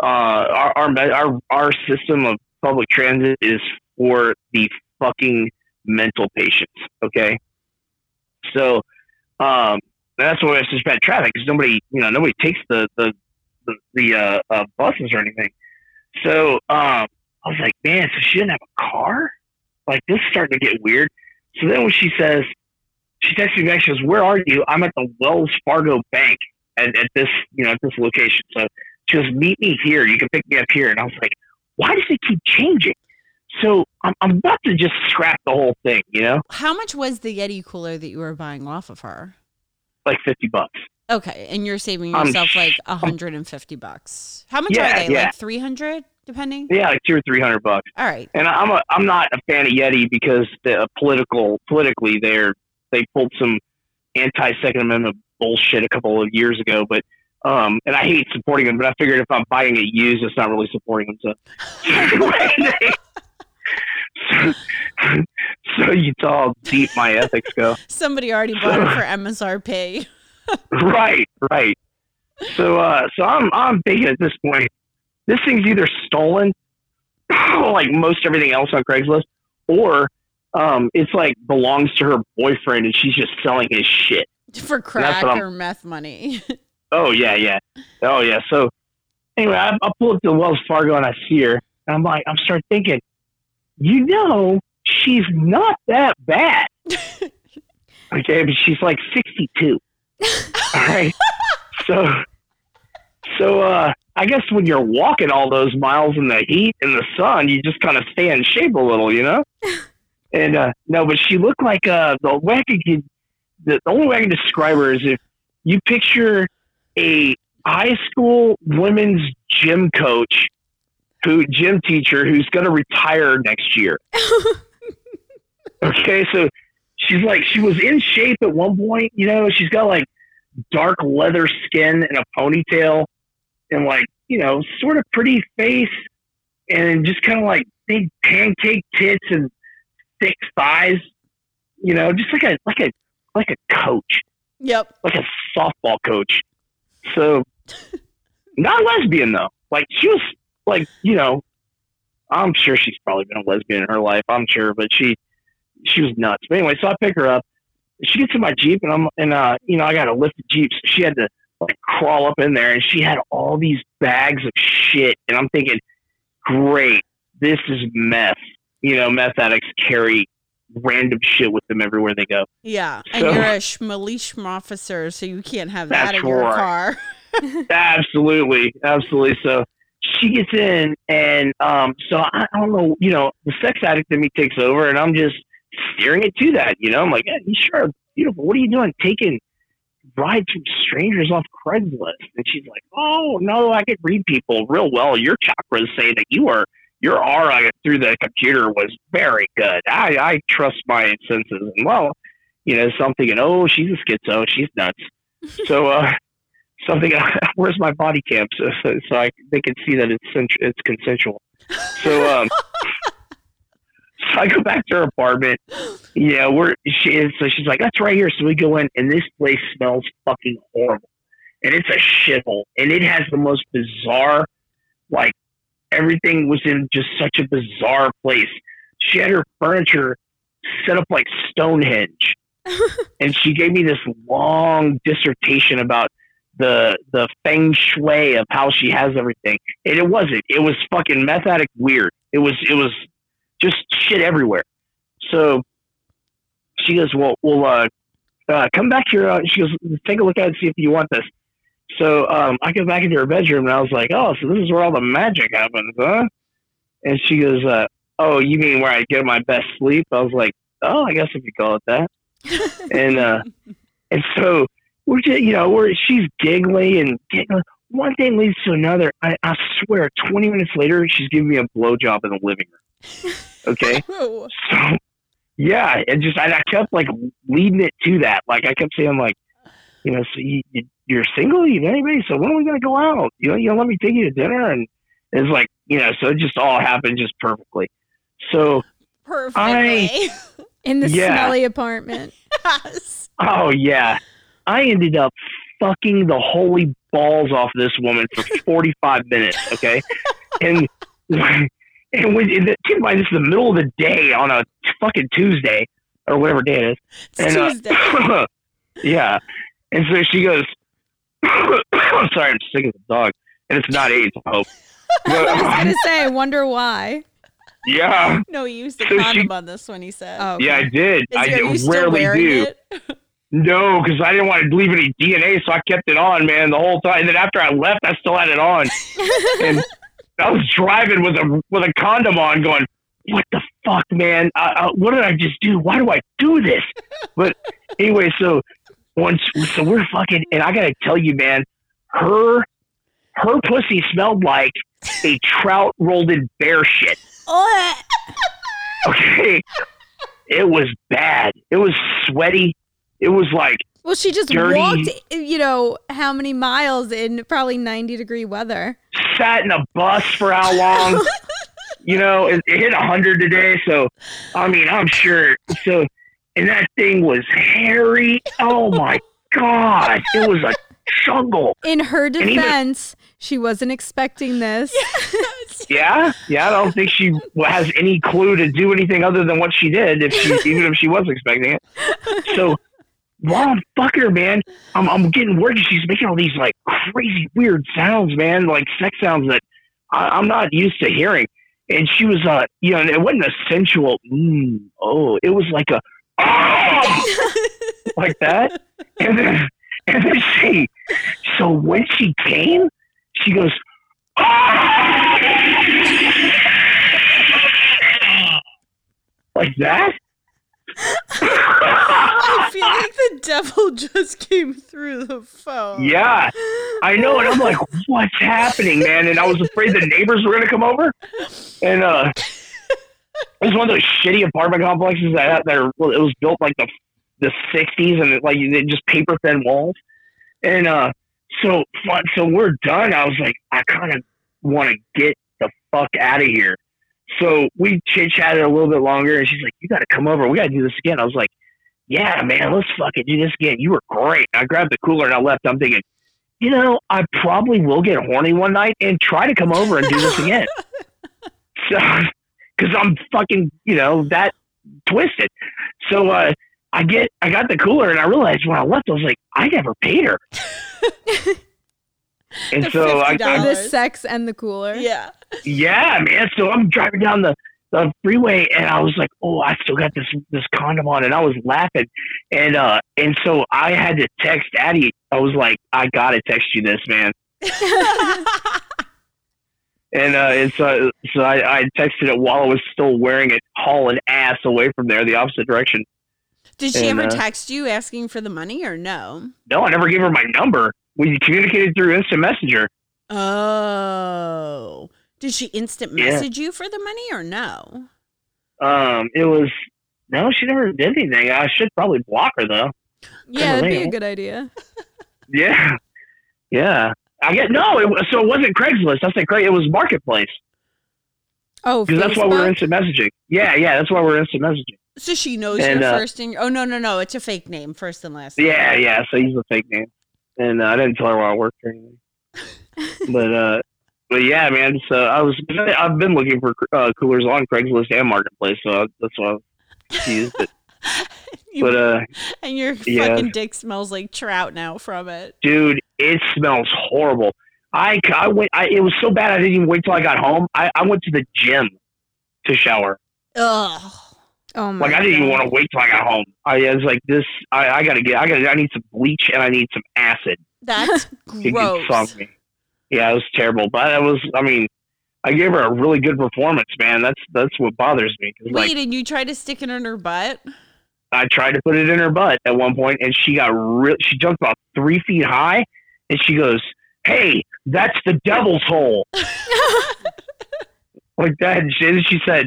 Uh, our, our our our system of public transit is for the fucking mental patients. Okay, so um, that's why it's just bad traffic because nobody, you know, nobody takes the the the, the uh, uh, buses or anything. So um, I was like, man, so she didn't have a car. Like this is starting to get weird. So then when she says, she texts me back, she goes, "Where are you? I'm at the Wells Fargo Bank." at, at this, you know, at this location. So she goes, meet me here. You can pick me up here. And I was like, why does it keep changing? So I'm, I'm about to just scrap the whole thing, you know, How much was the Yeti cooler that you were buying off of her? like 50 bucks. Okay, and you're saving um, yourself sh- like 150 um, bucks. How much Yeah, are they? yeah. Like 300 depending? Yeah, like two or 300 bucks. All right. And I'm a, I'm not a fan of Yeti because the uh, political, politically they're, they pulled some anti Second Amendment bullshit a couple of years ago, but um, and I hate supporting them, but I figured if I'm buying it used, it's not really supporting them. So, [LAUGHS] [LAUGHS] [LAUGHS] so, you saw how deep my ethics go. [LAUGHS] Somebody already bought it for MSRP. [LAUGHS] right, right. So, uh, so I'm, I'm thinking at this point, this thing's either stolen, [COUGHS] like most everything else on Craigslist, or um, it's like belongs to her boyfriend and she's just selling his shit. for crack or meth money. [LAUGHS] Oh yeah, yeah. Oh yeah. So anyway, I, I pull up to Wells Fargo and I see her, and I'm like, I'm start thinking, you know, she's not that bad. [LAUGHS] okay, but she's like 62. All right. So, so uh, I guess when you're walking all those miles in the heat and the sun, you just kind of stay in shape a little, you know. [LAUGHS] And uh, no, but she looked like uh, the way I could the, the only way I can describe her is if you picture a high school women's gym coach who gym teacher who's going to retire next year. [LAUGHS] okay, so she's like she was in shape at one point, you know, she's got like dark leather skin and a ponytail and like, you know, sort of pretty face and just kind of like big pancake tits and thick thighs, you know, just like a like a like a coach yep. like a softball coach. So [LAUGHS] not lesbian though. Like she was like, you know, I'm sure she's probably been a lesbian in her life, I'm sure, but she she was nuts. But anyway, so I pick her up. She gets in my Jeep and I'm and uh, you know, I gotta lift the Jeep. So she had to like crawl up in there and she had all these bags of shit and I'm thinking, Great, this is meth. You know, meth addicts carry random shit with them everywhere they go. Yeah. And you're a schmalish officer, so you can't have that in your right. car. [LAUGHS] absolutely, absolutely. So she gets in, and um, so I, I don't know, you know, the sex addict in me takes over, and I'm just steering it to that. You know, I'm like, yeah, you sure beautiful. What are you doing, taking rides from strangers off Craigslist? And she's like, oh no, I could read people real well. Your chakras say that you are. Your aura through the computer was very good. I, I trust my senses. And well, you know, something and oh, she's a schizo. She's nuts. So, uh, something. [LAUGHS] Where's my body cam so, so, so I they can see that it's it's consensual. So um, [LAUGHS] so I go back to her apartment. Yeah, we're she is. So she's like, that's right here. So we go in, and this place smells fucking horrible, and it's a shithole, and it has the most bizarre, like everything was in just such a bizarre place. She had her furniture set up like Stonehenge [LAUGHS] and she gave me this long dissertation about the the feng shui of how she has everything. And it wasn't. It was fucking meth addict weird. It was it was just shit everywhere. So she goes, well, well, uh, uh, come back here. Uh, she goes, take a look at it, and see if you want this. So um, I go back into her bedroom, and I was like, oh, so this is where all the magic happens, huh? And she goes, uh, oh, you mean where I get my best sleep? I was like, oh, I guess if you call it that. [LAUGHS] and uh, and so we're just, you know, we're she's giggly and giggling. One thing leads to another. I, I swear, twenty minutes later, she's giving me a blowjob in the living room. Okay, [LAUGHS] so yeah, and just I, I kept like leading it to that. Like I kept saying, like, you know, so you, you you're single, you know anybody? So when are we gonna go out? You know, you know, let me take you to dinner, and it's like, you know, so it just all happened just perfectly. So perfectly. [LAUGHS] In the Yeah. smelly apartment. Yes. [LAUGHS] Oh yeah, I ended up fucking the holy balls off this woman for [LAUGHS] forty five minutes. Okay, and and when and keep in mind this is the middle of the day on a fucking Tuesday or whatever day it is. It's And, uh, Tuesday. [COUGHS] yeah, and so she goes. [COUGHS] I'm sorry, I'm sick of the dog, and it's not AIDS. I hope. But, [LAUGHS] I was gonna say, I wonder why. yeah, no, he used the so she- condom on this one. He said. Oh, yeah, I did. Is I are you did, still rarely wearing do. [LAUGHS] No, because I didn't want to leave any DNA, so I kept it on, man, the whole time. And then after I left, I still had it on, [LAUGHS] and I was driving with a with a condom on, going, "What the fuck, man? I, I, what did I just do? Why do I do this?" But anyway, so once, so we're fucking, and I gotta tell you, man, her her pussy smelled like a trout rolled in bear shit. Okay, it was bad. It was sweaty. It was like Well, she just Dirty. walked, you know, how many miles in probably 90 degree weather. sat in a bus for how long? [LAUGHS] you know, it, it hit 100 today. So, I mean, I'm sure. So, and that thing was hairy. Oh my God. It was a jungle. In her even- defense, she wasn't expecting this. [LAUGHS] Yeah. Yeah. I don't think she has any clue to do anything other than what she did, if she, even if she was expecting it. So, while I'm fucking her, man, I'm, I'm getting word she's making all these like crazy weird sounds, man, like sex sounds that I, I'm not used to hearing. And she was, uh, you know, it wasn't a sensual, mm, oh, it was like a, oh, [LAUGHS] like that. And then, and then she, so when she came, she goes, "Ah!" [LAUGHS] like that. I feel like the devil just came through the phone. Yeah, I know, and I'm like, what's happening, man? And I was afraid the neighbors were gonna come over, and uh, it was one of those shitty apartment complexes that that are, well, it was built like the the '60s, and it, like just paper thin walls, and uh, so so we're done. I was like, I kind of want to get the fuck out of here. So we chit chatted a little bit longer, and she's like, "You got to come over. We got to do this again." I was like, "Yeah, man, let's fucking do this again. You were great." I grabbed the cooler and I left. I'm thinking, you know, I probably will get horny one night and try to come over and do this again. [LAUGHS] so, because I'm fucking, you know, that twisted. So, uh, I get, I got the cooler and I realized when I left, I was like, I never paid her. [LAUGHS] and The so I, $50. I, the sex and the cooler. Yeah. Yeah, man. So I'm driving down the, the freeway and I was like, oh, I still got this this condom on, and I was laughing, and uh, and so I had to text Addie. I was like, I gotta text you this, man. [LAUGHS] And uh, and so so I, I texted it while I was still wearing it, hauling ass away from there, the opposite direction. Did she And, ever uh, text you asking for the money or no? No, I never gave her my number. We communicated through instant messenger. Oh. Did she instant Yeah. message you for the money or no? Um, it was no, she never did anything. I should probably block her though. Yeah, that'd be a good idea. [LAUGHS] Yeah, yeah. I get no. It, so it wasn't Craigslist. I said Craig. It was Marketplace Oh, because that's why we're instant messaging. Yeah, yeah. That's why we're instant messaging. So she knows And, your uh, first and oh no no no it's a fake name first and last. name. Yeah, yeah. So he's a fake name, and uh, I didn't tell her where I worked or anything. [LAUGHS] but uh, but yeah, man. So I was I've been looking for uh, coolers on Craigslist and Marketplace, so that's why I used it. [LAUGHS] You- But uh, and your yeah. fucking dick smells like trout now from it. dude, it smells horrible. I I went. I, it was so bad. I didn't even wait till I got home. I, I went to the gym to shower. Ugh. Oh my Like I didn't even want to wait till I got home. I was like, this. I, I gotta get. I gotta. I need some bleach and I need some acid That's [LAUGHS] to get gross. me. Yeah, it was terrible. But it was. I mean, I gave her a really good performance, man. That's that's what bothers me. Wait, like and you tried to stick it in her butt? I tried to put it in her butt at one point, and she got real. She jumped about three feet high, and she goes, "Hey, that's the devil's hole." [LAUGHS] like that. And she, she said,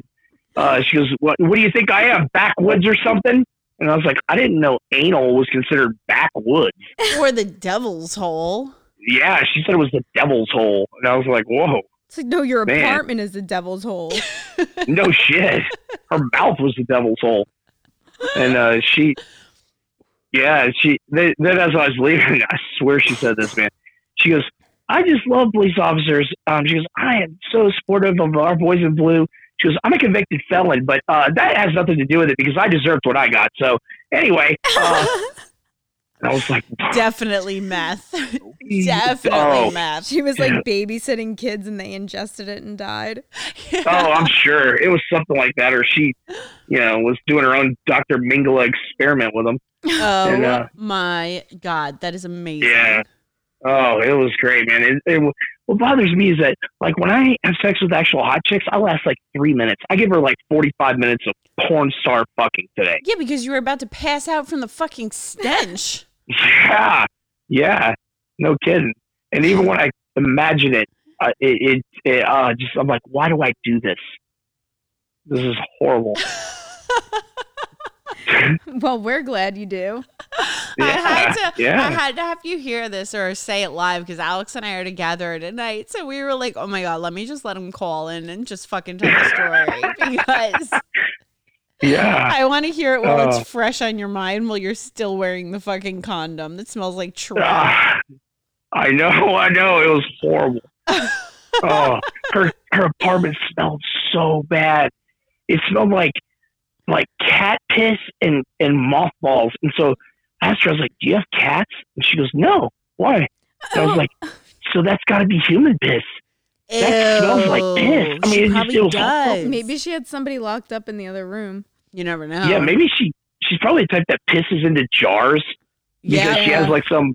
uh, "She goes, what, what do you think I am, backwoods or something?" And I was like, "I didn't know anal was considered backwoods." [LAUGHS] or the devil's hole? Yeah, she said it was the devil's hole, and I was like, "Whoa, It's like no, your Man. apartment is the devil's hole. [LAUGHS] no shit." Her mouth was the devil's hole, and uh, she, yeah, she. Then, then as I was leaving, [LAUGHS] I swear she said this, man. She goes, "I just love police officers." Um, she goes, "I am so supportive of our boys in blue." She goes, "I'm a convicted felon, but uh, that has nothing to do with it because I deserved what I got." So anyway, uh, [LAUGHS] and I was like, Definitely meth. [LAUGHS] "Oh, Definitely meth. She was like babysitting kids and they ingested it and died. [LAUGHS] Oh, I'm sure it was something like that, or she, you know, was doing her own Dr. Mengele experiment with them. Oh And, uh, my god, that is amazing. Yeah. Oh, it was great, man. It, it, what bothers me is that, like, when I have sex with actual hot chicks, I last like three minutes. I give her like 45 minutes of porn star fucking today. Yeah, because you were about to pass out from the fucking stench. Yeah. Yeah. No kidding. And even when I imagine it, uh, it, it, it uh, just, I'm like, why do I do this? This is horrible. [LAUGHS] [LAUGHS] Well, we're glad you do. I had to yeah. I had to have you hear this or say it live because Alex and I are together tonight. So we were like, Oh my god, let me just let him call in and just fucking tell the story [LAUGHS] because Yeah. I want to hear it while Oh. it's fresh on your mind while you're still wearing the fucking condom that smells like trash. Ah, I know, [LAUGHS] I know. It was horrible. [LAUGHS] oh, her her apartment smelled so bad. It smelled like like cat piss and and mothballs. And so I asked her, I was like, "Do you have cats?" And she goes, "No. Why?" And I was like, [LAUGHS] "So that's got to be human piss." That smells like piss. I Ew, mean, she it just probably feels does. Maybe she had somebody locked up in the other room. You never know. Yeah, maybe she she's probably the type that pisses into jars because Yeah, she has like some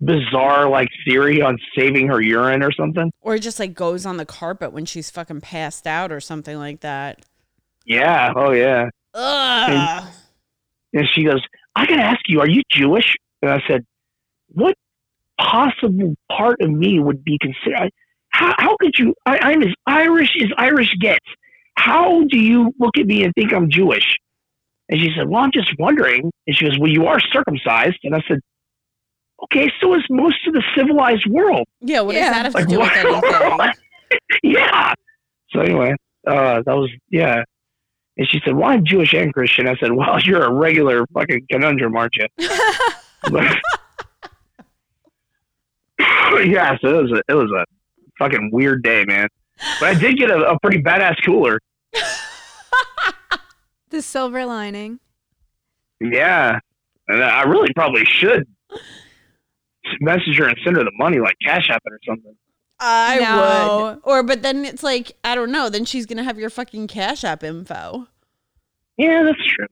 bizarre like theory on saving her urine or something. or just like goes on the carpet when she's fucking passed out or something like that. Yeah. Oh yeah. Ugh. And she goes, I gotta ask you, are you Jewish? And I said, What possible part of me would be considered? How, how could you? I, I'm as Irish as Irish gets. How do you look at me and think I'm Jewish? And she said, Well, I'm just wondering. And she goes, Well, you are circumcised. And I said, Okay, so is most of the civilized world. Yeah, what Yeah. does that have Like, do with anything? [LAUGHS] yeah. So anyway, uh, that was yeah. And she said, "Well, I'm Jewish and Christian." I said, "Well, [LAUGHS] you're a regular fucking conundrum, aren't you?" But- [LAUGHS] yeah. So it was a it was a fucking weird day, man. But I did get a, a pretty badass cooler. [LAUGHS] The silver lining. Yeah, and I really probably should message her and send her the money, like Cash App it or something. I No. would. Or, but then it's like, I don't know. Then she's going to have your fucking Cash App info. Yeah, that's true.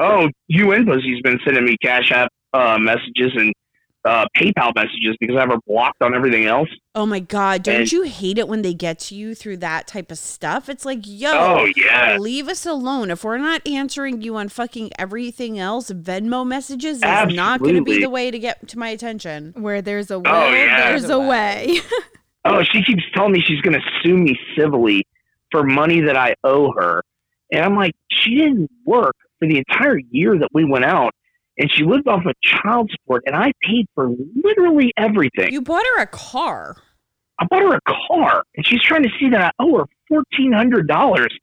Oh, UN Pussy's been sending me Cash App uh, messages and uh, PayPal messages because I have her blocked on everything else. Oh my God. Don't And- you hate it when they get to you through that type of stuff? It's like, yo, Oh yeah, leave us alone. If we're not answering you on fucking everything else, Venmo messages is not going to be the way to get to my attention. Where there's a way, Oh, yeah. there's a way. [LAUGHS] Oh, she keeps telling me she's going to sue me civilly for money that I owe her. And I'm like, she didn't work for the entire year that we went out. And she lived off of child support, and I paid for literally everything. You bought her a car. I bought her a car, and she's trying to see that I owe her fourteen hundred dollars.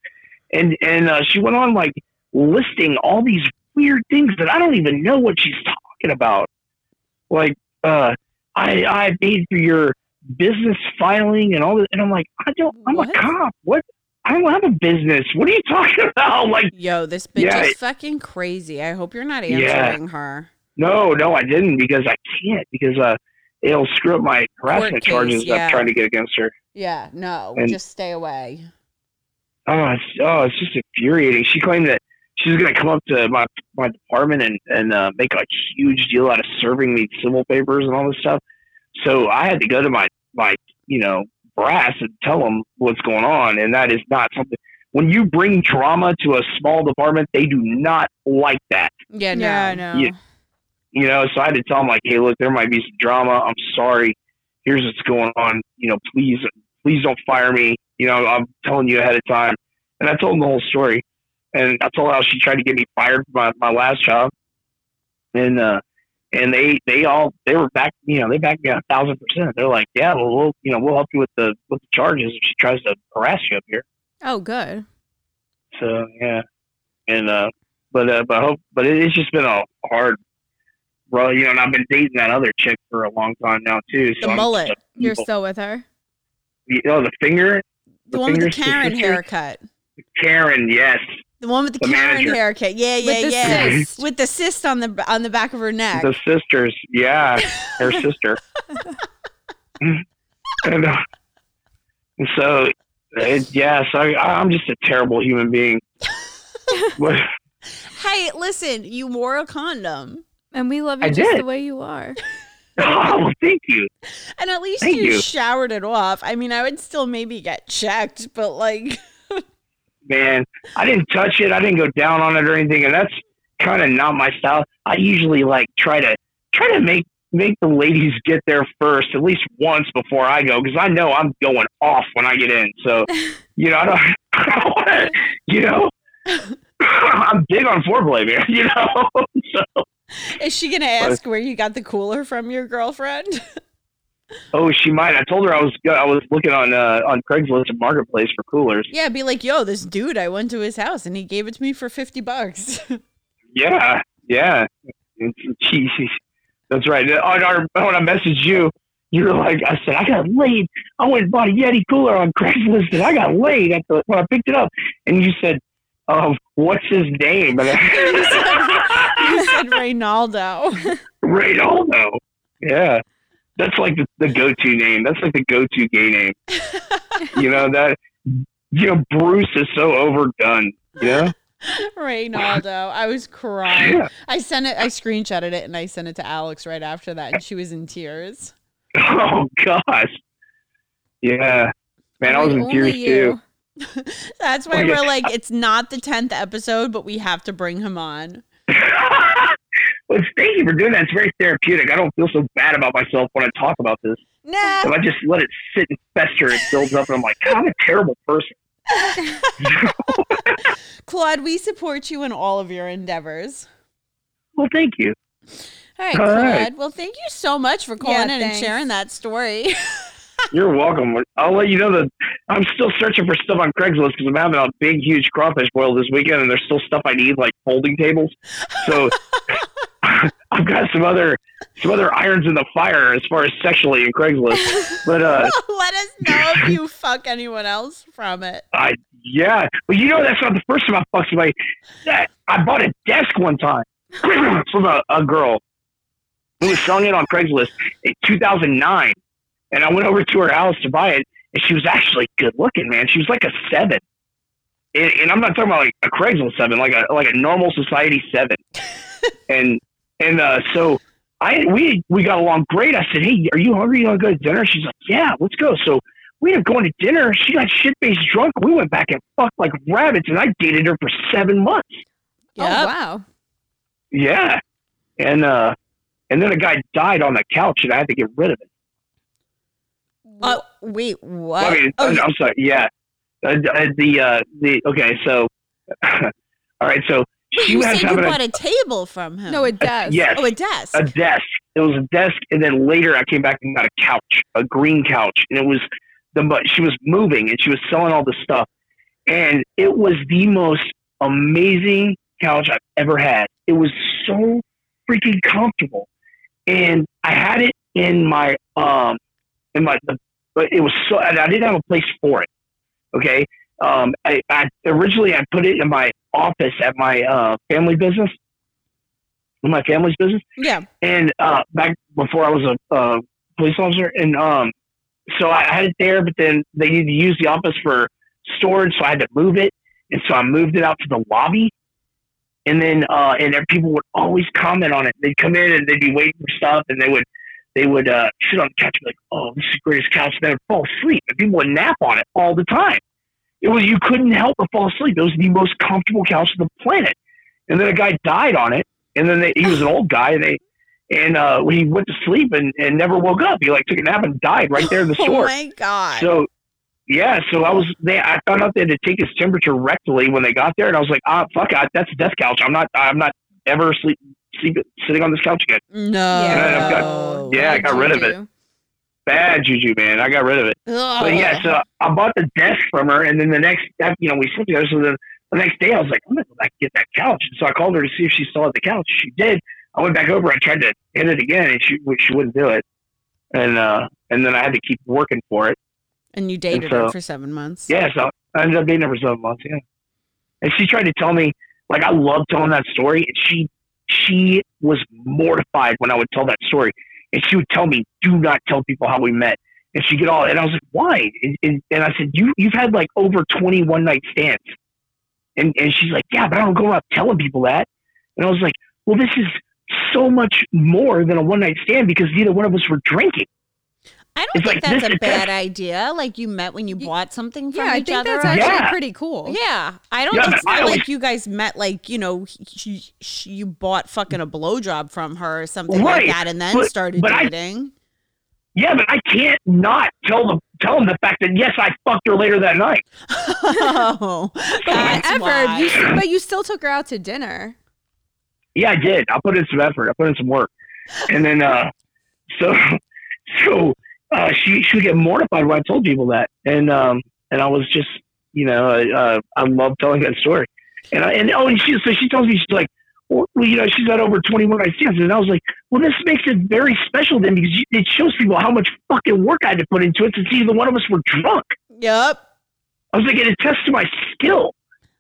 And and uh, she went on like listing all these weird things that I don't even know what she's talking about. Like, uh, I I paid for your business filing and all that, and I'm like, I don't. I'm What? a cop. What? I don't have a business. What are you talking [LAUGHS] about? Like, Yo, this bitch Yeah, is fucking crazy. I hope you're not Yeah. answering her. no, no, I didn't because I can't because uh, it'll screw up my harassment charges yeah. I'm trying to get against her. Yeah, no, And- just stay away. Oh, it's oh, it's just infuriating. She claimed that she was gonna come up to my my department and and uh, make a huge deal out of serving me civil papers and all this stuff. So I had to go to my my you know brass and tell them what's going on, and that is not something. When you bring drama to a small department, they do not like that. Yeah, no. Yeah, I know. Yeah. You know, so I had to tell them like, hey, look, there might be some drama. I'm sorry. Here's what's going on. You know, please, please don't fire me. You know, I'm telling you ahead of time. And I told them the whole story. And I told her how she tried to get me fired from my, my last job. And uh and they they all they were back you know, they backed me a thousand percent. They're like, Yeah, well we'll you know, we'll help you with the with the charges if she tries to harass you up here. Oh, good. So yeah. And uh but uh but I hope but it, it's just been a hard road, you know, and I've been dating that other chick for a long time now too. So The I'm- mullet. You're still with her. you know, the finger The one with the Karen haircut. Karen, yes. The one with the, The Karen manager. haircut. Yeah, yeah, With yeah. cyst. With the cyst on the on the back of her neck. The sisters, yeah, her [LAUGHS] sister. [LAUGHS] and, uh, and so, it, yeah, so I, I'm just a terrible human being. [LAUGHS] What- hey, listen, you wore a condom. And we love you I just the way you are. oh, well, thank you. And at least you, you. showered it off. I mean, I would still maybe get checked, but like man. I didn't touch it. I didn't go down on it or anything, and that's kind of not my style. I usually like try to try to make make the ladies get there first, at least once before I go, because I know I'm going off when I get in. So, [LAUGHS] you know, I don't, [LAUGHS] I don't want to, you know. [LAUGHS] I'm big on foreplay, man. You know, so is she gonna ask where you got the cooler from your girlfriend? Oh, she might. I told her I was I was looking on uh, on Craigslist and Marketplace for coolers. yeah, be like, yo, this dude, I went to his house and he gave it to me for fifty bucks. [LAUGHS] Yeah, yeah. That's right. On our when I messaged you, you were like, I said I got laid. I went and bought a Yeti cooler on Craigslist, and I got laid at the when I picked it up. And you said, um, what's his name? And [LAUGHS] you I, said, you said Reynaldo. [LAUGHS] Reynaldo. Yeah, that's like the, the go-to name. That's like the go-to gay name. [LAUGHS] you know that. You know, Bruce is so overdone. Yeah. [LAUGHS] Reynaldo. I was crying. Yeah. I sent it I screenshotted it and I sent it to Alex right after that and she was in tears. Oh gosh. Yeah. Man, I was in tears you. too. [LAUGHS] That's why Oh, yeah. we're like, it's not the tenth episode, but we have to bring him on. Well, thank you for doing that. It's very therapeutic. I don't feel so bad about myself when I talk about this. Nah. If I just let it sit and fester, it builds up, and I'm like, God, I'm a terrible person. [LAUGHS] Claude, we support you in all of your endeavors. well, thank you. All right, All Claude. right. Well, thank you so much for calling Yeah, in and sharing that story. [LAUGHS] You're welcome. I'll let you know that I'm still searching for stuff on Craigslist because I'm having a big, huge crawfish boil this weekend, and there's still stuff I need, like folding tables. So [LAUGHS] [LAUGHS] I've got some other some other irons in the fire as far as sexually in Craigslist. But uh, [LAUGHS] Let us know if you [LAUGHS] fuck anyone else from it. I yeah, but you know that's not the first time I fucked somebody. That I bought a desk one time [CLEARS THROAT] from a, a girl who was selling it on Craigslist in 2009, and I went over to her house to buy it, and she was actually good looking, man. She was like a seven, and, and I'm not talking about like a Craigslist seven, like a like a normal society seven, and and uh, so. I we we got along great. I said, "Hey, are you hungry? You want to go to dinner?" She's like, "Yeah, let's go." So we ended up going to dinner. She got shit faced drunk. We went back and fucked like rabbits, and I dated her for seven months. Oh wow. Yeah, and uh, and then a guy died on the couch, and I had to get rid of it. Uh, wait, what? I mean, oh, I'm, I'm sorry. Yeah, uh, uh, the uh, the okay. So, [LAUGHS] all right. So wait, she you was said you having a, bought a table from him. No, it does. yes, Oh, a desk. a desk. It was a desk, and then later I came back and got a couch, a green couch, and it was the but she was moving and she was selling all this stuff, and it was the most amazing couch I've ever had. It was so freaking comfortable, and I had it in my um in my the, but it was so and I didn't have a place for it. Okay, um, I, I originally I put it in my office at my uh, family business, in my family's business yeah. and uh, back before I was a uh, police officer, and um, so I had it there, but then they needed to use the office for storage, so I had to move it, and so I moved it out to the lobby, and then uh, and then people would always comment on it. They'd come in and they'd be waiting for stuff, and they would they would uh, sit on the couch and be like, "Oh, this is the greatest couch." And they would fall asleep, and people would nap on it all the time. It was you couldn't help but fall asleep. It was the most comfortable couch on the planet. And then a guy died on it, and then they, he was an old guy, and they and uh, he went to sleep and, and never woke up, he like took a nap and died right there in the store. [LAUGHS] Oh my god. So yeah, so I was they I found out they had to take his temperature rectally when they got there, and I was like, ah, fuck, I, that's a death couch. I'm not I'm not ever sleep sleep sitting on this couch again. no. Yeah, I've got- yeah, I got rid of it. Bad juju, man. I got rid of it. Ugh. But yeah, so I bought the desk from her, and then the next, you know, we slept together. So then the next day, I was like, I'm gonna go back and get that couch. And so I called her to see if she still had the couch. She did. I went back over. I tried to hit it again, and she she wouldn't do it. And uh, and then I had to keep working for it. and you dated so- her for seven months. Yeah, so I ended up dating her for seven months. Yeah, and she tried to tell me like I love telling that story, and she she was mortified when I would tell that story, and she would tell me, "Do not tell people how we met." And she get all, and I was like, "Why?" And, and, and I said, "You you've had like over 20 one night stands," and and she's like, "Yeah, but I don't go around telling people that." And I was like, "Well, this is so much more than a one night stand because neither one of us were drinking." I don't It's think like that's a bad test- idea. Like you met when you bought something from Yeah, I each think other. that's actually Yeah. pretty cool. yeah, I don't Yeah, think but I it's not like you guys met like you know she, she, you bought fucking a blowjob from her or something Right, like that, and then but- started but I- dating. Yeah, but I can't not tell them tell them the fact that yes, I fucked her later that night. [LAUGHS] oh, [LAUGHS] that's Ever, you, but you still took her out to dinner. Yeah, I did. I put in some effort. I put in some work, and then uh, [LAUGHS] so so uh, she she would get mortified when I told people that, and um, and I was just you know uh, I love telling that story, and I, and oh, and she so she tells me she's like. Well, you know, she's had over 21 night stands. And I was like, well, this makes it very special then because it shows people how much fucking work I had to put into it to see either one of us were drunk. Yep. I was like, it attests to my skill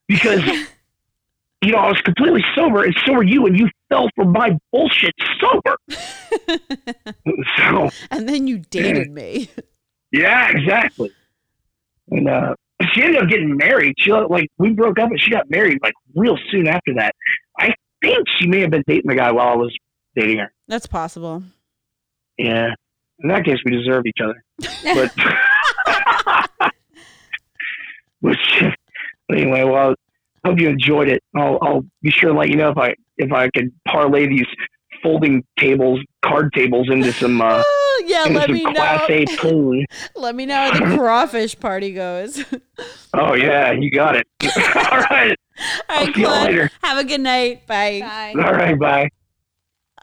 because, [LAUGHS] you know, I was completely sober and so were you, and you fell for my bullshit sober. [LAUGHS] [LAUGHS] so, And then you dated me. yeah, exactly. And uh, she ended up getting married. She like we broke up, and she got married like real soon after that. I think she may have been dating the guy while I was dating her. That's possible. Yeah. In that case, we deserve each other. But, [LAUGHS] [LAUGHS] but anyway, well, I hope you enjoyed it. I'll, I'll be sure to let you know if I if I can parlay these folding tables, card tables into some uh, [LAUGHS] Oh, yeah, into let some me know. class A [LAUGHS] poon. Let me know how the [LAUGHS] crawfish party goes. Oh yeah, you got it. All right, All I'll see you Claude. later. Have a good night. Bye. Bye. All right, bye.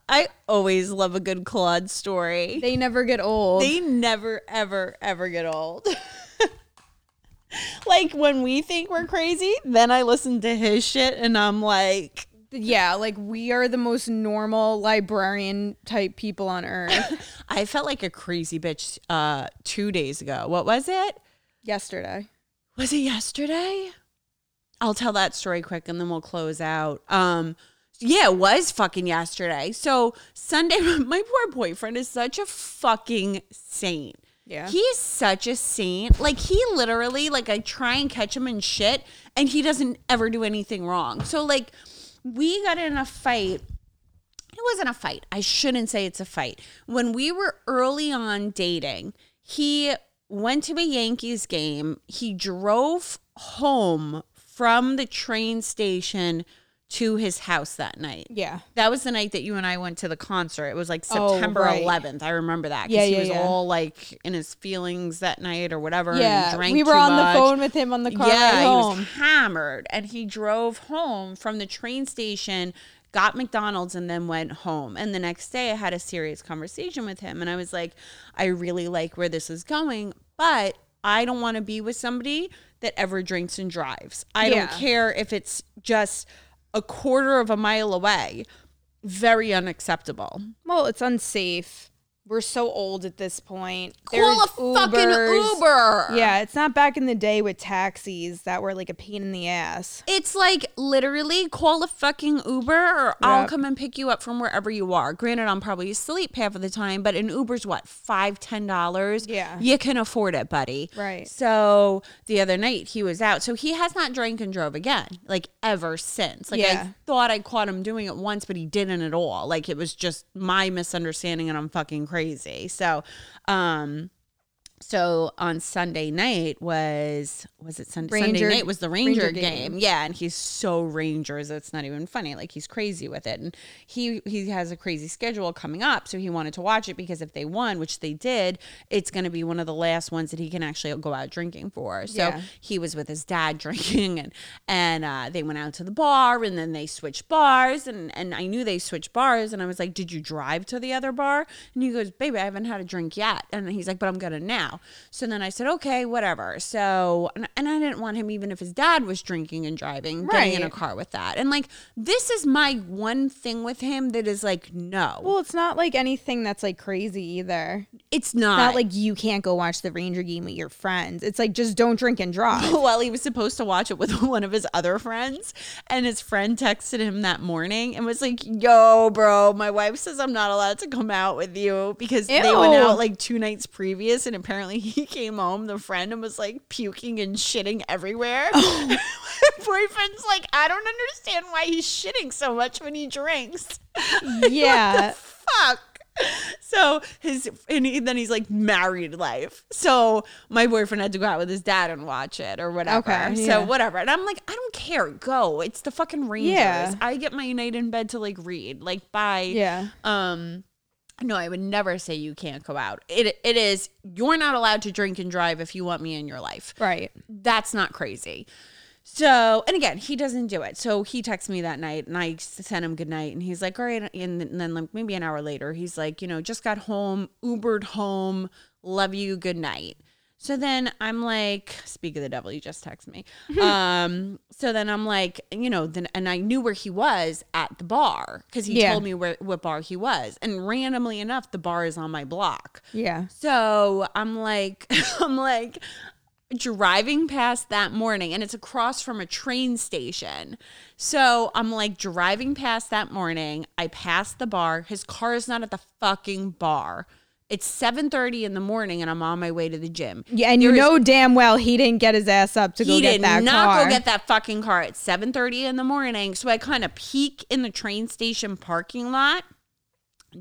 I always love a good Claude story. They never get old. They never, ever, ever get old. like when we think we're crazy, then I listen to his shit and I'm like, yeah, like we are the most normal librarian type people on earth. [LAUGHS] I felt like a crazy bitch uh, two days ago. What was it? Yesterday. Was it yesterday? I'll tell that story quick and then we'll close out. Um, yeah, it was fucking yesterday. So Sunday, [LAUGHS] my poor boyfriend is such a fucking saint. Yeah. He's such a saint. Like he literally, like I try and catch him in shit, and he doesn't ever do anything wrong. So like, we got in a fight. It wasn't a fight. I shouldn't say it's a fight. When we were early on dating, he went to a Yankees game. He drove home from the train station to his house that night. yeah. That was the night that you and I went to the concert. It was like Oh, September right. 11th. I remember that. 'cause Yeah, he yeah, was yeah. all like in his feelings that night or whatever. and Yeah. drank We were on much. the phone with him on the car yeah, ride he home. was hammered, and he drove home from the train station, got McDonald's, and then went home. And the next day, I had a serious conversation with him, and I was like, I really like where this is going, but I don't want to be with somebody that ever drinks and drives. I don't care if it's just a quarter of a mile away. Very unacceptable. Well, it's unsafe we're so old at this point. Call There's a fucking Ubers. Uber. Yeah, it's not back in the day with taxis that were like a pain in the ass. It's like literally call a fucking Uber or I'll Yep. come and pick you up from wherever you are. Granted, I'm probably asleep half of the time, but an Uber's what, five, ten dollars? Yeah. You can afford it, buddy. Right. So the other night he was out. So he has not drank and drove again, like ever since. Like Yeah. I thought I caught him doing it once, but he didn't at all. Like it was just my misunderstanding and I'm fucking crazy. So um so on Sunday night was was it Sunday? Ranger- Sunday night was the Ranger, Ranger game. game. Yeah, and he's so Rangers, it's not even funny. Like he's crazy with it, and he he has a crazy schedule coming up. So he wanted to watch it because if they won, which they did, it's going to be one of the last ones that he can actually go out drinking for. So Yeah. he was with his dad [LAUGHS] drinking, and and uh, they went out to the bar, and then they switched bars, and and I knew they switched bars, and I was like, "Did you drive to the other bar?" And he goes, "Baby, I haven't had a drink yet," and he's like, "But I'm gonna now." So then I said, "Okay, whatever." So and, and I didn't want him, even if his dad was drinking and driving, getting in a Right. car with that. And like, this is my one thing with him that is like, no, Well, it's not like anything that's like crazy either. it's not. Not like you can't go watch the Ranger game with your friends. It's like just don't drink and drive. [LAUGHS] well, he was supposed to watch it with [LAUGHS] one of his other friends, and his friend texted him that morning and was like, "Yo, bro, my wife says I'm not allowed to come out with you because they went Ew. out like two nights previous, and apparently [LAUGHS] he came home, the friend, and was like puking and shitting everywhere." [LAUGHS] my boyfriend's like, "I don't understand why he's shitting so much when he drinks." [LAUGHS] yeah. fuck. So his and he, then he's like married life. So my boyfriend had to go out with his dad and watch it or whatever. Okay, So whatever. And I'm like, I don't care. Go. It's the fucking Rangers. Yeah. I get my night in bed to like read. Like bye. Yeah. Um no, I would never say you can't go out. It it is you're not allowed to drink and drive if you want me in your life Right. that's not crazy. So, and again, he doesn't do it. So he texts me that night and I sent him good night. And he's like, all right. And then, like, maybe an hour later, he's like, you know, just got home, Ubered home, love you, good night. So then I'm like, speak of the devil, you just text me. [LAUGHS] um, so then I'm like, you know, then and I knew where he was at the bar because he Yeah. told me where what bar he was. And randomly enough, the bar is on my block. Yeah. So I'm like, [LAUGHS] I'm like driving past that morning and it's across from a train station. So I'm like driving past that morning. I pass the bar. His car is not at the fucking bar. It's 7:30 in the morning and I'm on my way to the gym. Yeah, and you There is- know damn well he didn't get his ass up to go get that car. he did not go get that fucking car at 7:30 in the morning. So I kind of peek in the train station parking lot.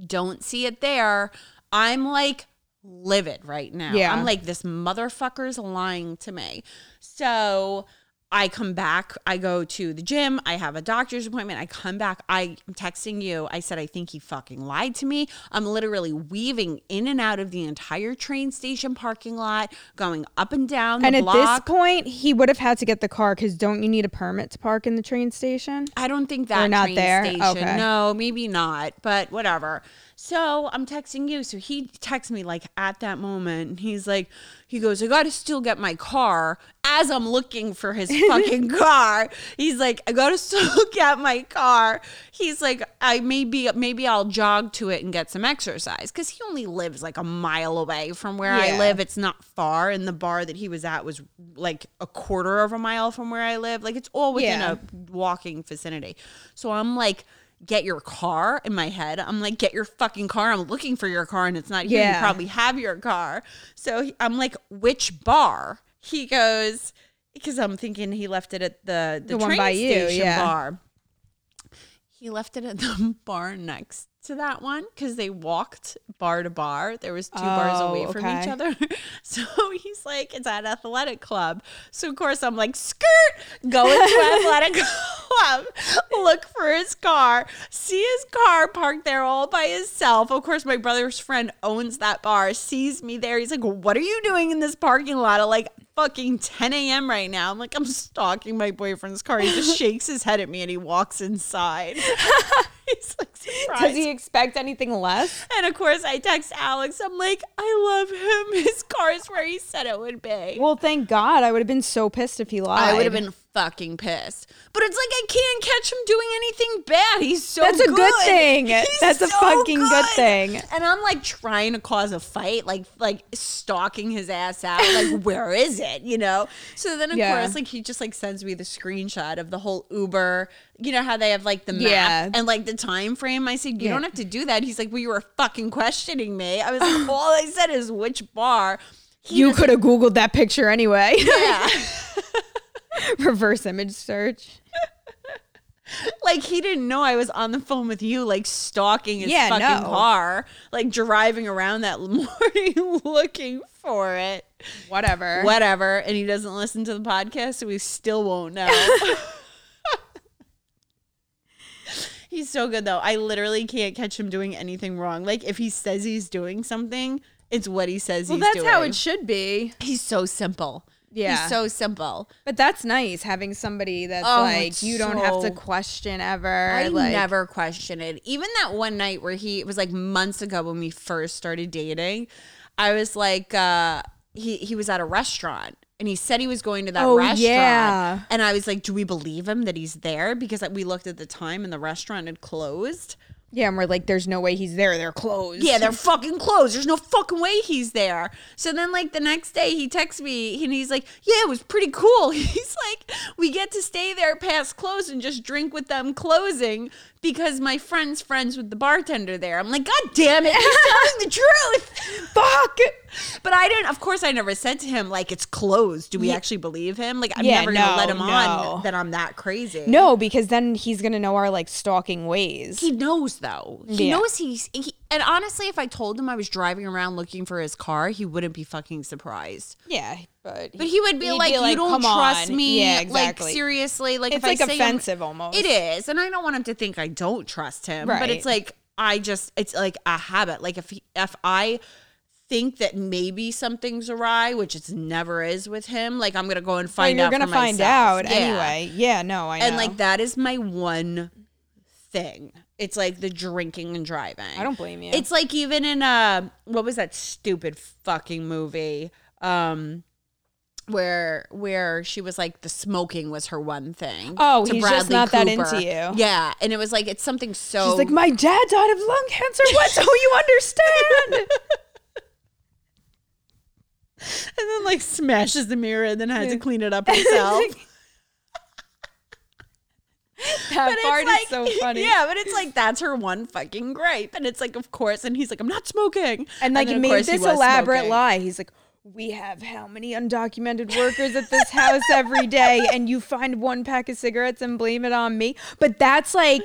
Don't see it there. I'm like livid right now. Yeah. I'm like this motherfucker's lying to me. So I come back, I go to the gym, I have a doctor's appointment. I come back, I'm texting you. I said I think he fucking lied to me. I'm literally weaving in and out of the entire train station parking lot, going up and down the and at this point, he would have had to get the car because don't you need a permit to park in the train station? I don't think that not train there? station. Okay. No, maybe not, but whatever. So I'm texting you. So he texts me like at that moment. and He's like, he goes, I got to still get my car. As I'm looking for his [LAUGHS] fucking car, he's like, I got to still [LAUGHS] get my car. He's like, I maybe maybe I'll jog to it and get some exercise because he only lives like a mile away from where I live. It's not far, and the bar that he was at was like a quarter of a mile from where I live. Like it's all within Yeah. a walking vicinity. So I'm like, get your car in my head. I'm like, get your fucking car. I'm looking for your car and it's not here. You probably have your car. So he- I'm like, which bar? He goes, because I'm thinking he left it at the, the, The one train by you, station yeah. bar. He left it at the [LAUGHS] bar next to that one because they walked bar to bar. There was two bars Oh, away from each other. [LAUGHS] So he's like, it's at athletic club. So of course I'm like, skirt, go into [LAUGHS] athletic club, look for his car, see his car parked there all by himself. Of course, my brother's friend owns that bar, sees me there. He's like, what are you doing in this parking lot at like fucking 10 a.m. right now? I'm like, I'm stalking my boyfriend's car. He just [LAUGHS] shakes his head at me and he walks inside. [LAUGHS] he's like, surprised. Does he expect anything less? And of course, I text Alex. I'm like, I love him. [LAUGHS] His car is where he said it would be. Well, thank God. I would have been so pissed if he lied. I would have been fucking pissed. But it's like I can't catch him doing anything bad. He's so That's a good thing. He's That's a fucking good thing. And I'm like trying to cause a fight, like like stalking his ass out. Like, [LAUGHS] where is it? You know? So then of Yeah. course, like he just like sends me the screenshot of the whole Uber. You know how they have like the map Yeah. and like the time frame. I said, You Yeah. don't have to do that. He's like, Well, you were fucking questioning me. I was [SIGHS] like, all I said is which bar. He You could have Googled that picture anyway. Yeah. [LAUGHS] [LAUGHS] [LAUGHS] Reverse image search. [LAUGHS] like he didn't know I was on the phone with you, like stalking his Yeah, fucking no. car, like driving around that [LAUGHS] morning looking for it. Whatever. Whatever. And he doesn't listen to the podcast, so we still won't know. he's so good though. I literally can't catch him doing anything wrong. Like if he says he's doing something, it's what he says Well, that's doing. how it should be. he's so simple. Yeah. He's so simple. But that's nice having somebody that's Oh, like you don't have to question ever. I like, never question it. Even that one night where he it was like months ago when we first started dating, I was like, uh, he he was at a restaurant and he said he was going to that Oh, restaurant. yeah. And I was like, do we believe him that he's there? Because we looked at the time and the restaurant had closed. Yeah, and we're like, there's no way he's there. They're closed. Yeah, they're fucking closed. There's no fucking way he's there. So then, like, the next day, he texts me and he's like, Yeah, it was pretty cool. [LAUGHS] He's like, We get to stay there past close and just drink with them closing because my friend's friends with the bartender there. I'm like, God damn it. He's telling the truth. [LAUGHS] fuck. But I didn't, of course, I never said to him, like, it's closed. Do we actually believe him? Like, I'm Yeah, never going to let him no. on that I'm that crazy. No, because then he's gonna know our like stalking ways. He knows though. He Yeah. knows he's he, and honestly, if I told him I was driving around looking for his car, he wouldn't be fucking surprised. yeah, but But he would be he'd like, "You don't "Come trust on." me." Yeah, Like seriously, like it's if like I offensive almost. it is, and I don't want him to think I don't trust him. But it's like I just it's like a habit. Like if he, if I think that maybe something's awry, which it never is with him, like I'm gonna go and Well, find you're out. gonna for find myself. out Yeah. anyway. Yeah, no, I know. And like that is my one thing. It's like the drinking and driving. I don't blame you. It's like even in uh what was that stupid fucking movie? Um where where she was like the smoking was her one thing. Oh, to he's just Bradley not that into you. Yeah, and it was like it's something so She's like, my dad died of lung cancer. What? So you understand? and then like smashes the mirror and then had to clean it up [LAUGHS] herself. that But part like, is so funny. Yeah, but it's like that's her one fucking gripe. And it's like, of course, and he's like, I'm not smoking. and like of made this elaborate smoking. lie. He's like, we have how many undocumented workers at this house every day, and you find one pack of cigarettes and blame it on me. But that's like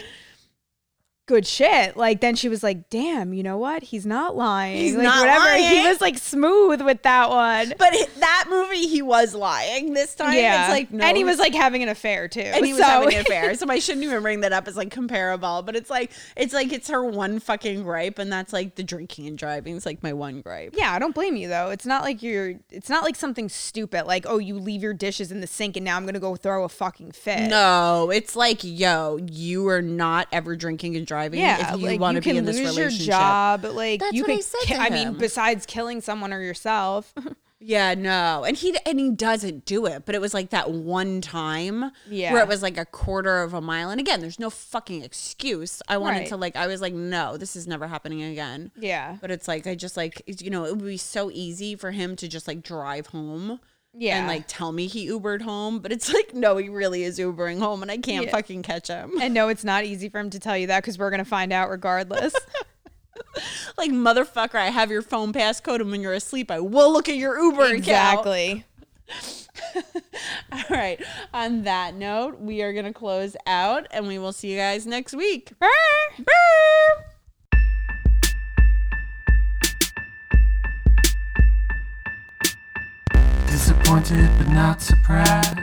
good shit. Like then she was like, damn, you know what? He's not lying. He's like not whatever. He was like smooth with that one. But that movie, he was lying. This time, yeah, it's like no, and he was like having an affair too. and he was so- having an [LAUGHS] affair. So I shouldn't even bring that up as like comparable. But it's like it's like it's her one fucking gripe, and that's like the drinking and driving. It's like my one gripe. Yeah, I don't blame you though. It's not like you're. It's not like something stupid like oh you leave your dishes in the sink and now I'm gonna go throw a fucking fit. No, it's like yo, you are not ever drinking and driving. Yeah, if you like want to be can in this lose your job. Like That's you what could. I said ki- I mean, besides killing someone or yourself. [LAUGHS] [LAUGHS] Yeah, no, and he and he doesn't do it, but it was like that one time Yeah. where it was like a quarter of a mile. And again, there's no fucking excuse. I wanted Right. to like, I was like, no, this is never happening again. yeah, But it's like I just like you know it would be so easy for him to just like drive home. Yeah. And like tell me he Ubered home, but it's like no, he really is Ubering home, and I can't Yeah. fucking catch him. and no, it's not easy for him to tell you that because we're gonna find out regardless. [LAUGHS] like motherfucker, I have your phone passcode, and when you're asleep, I will look at your Uber account. exactly. [LAUGHS] All right. On that note, we are gonna close out, and we will see you guys next week. Disappointed but not surprised.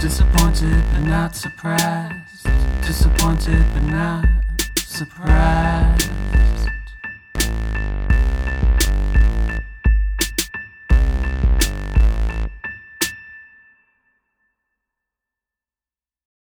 Disappointed but not surprised. Disappointed but not surprised.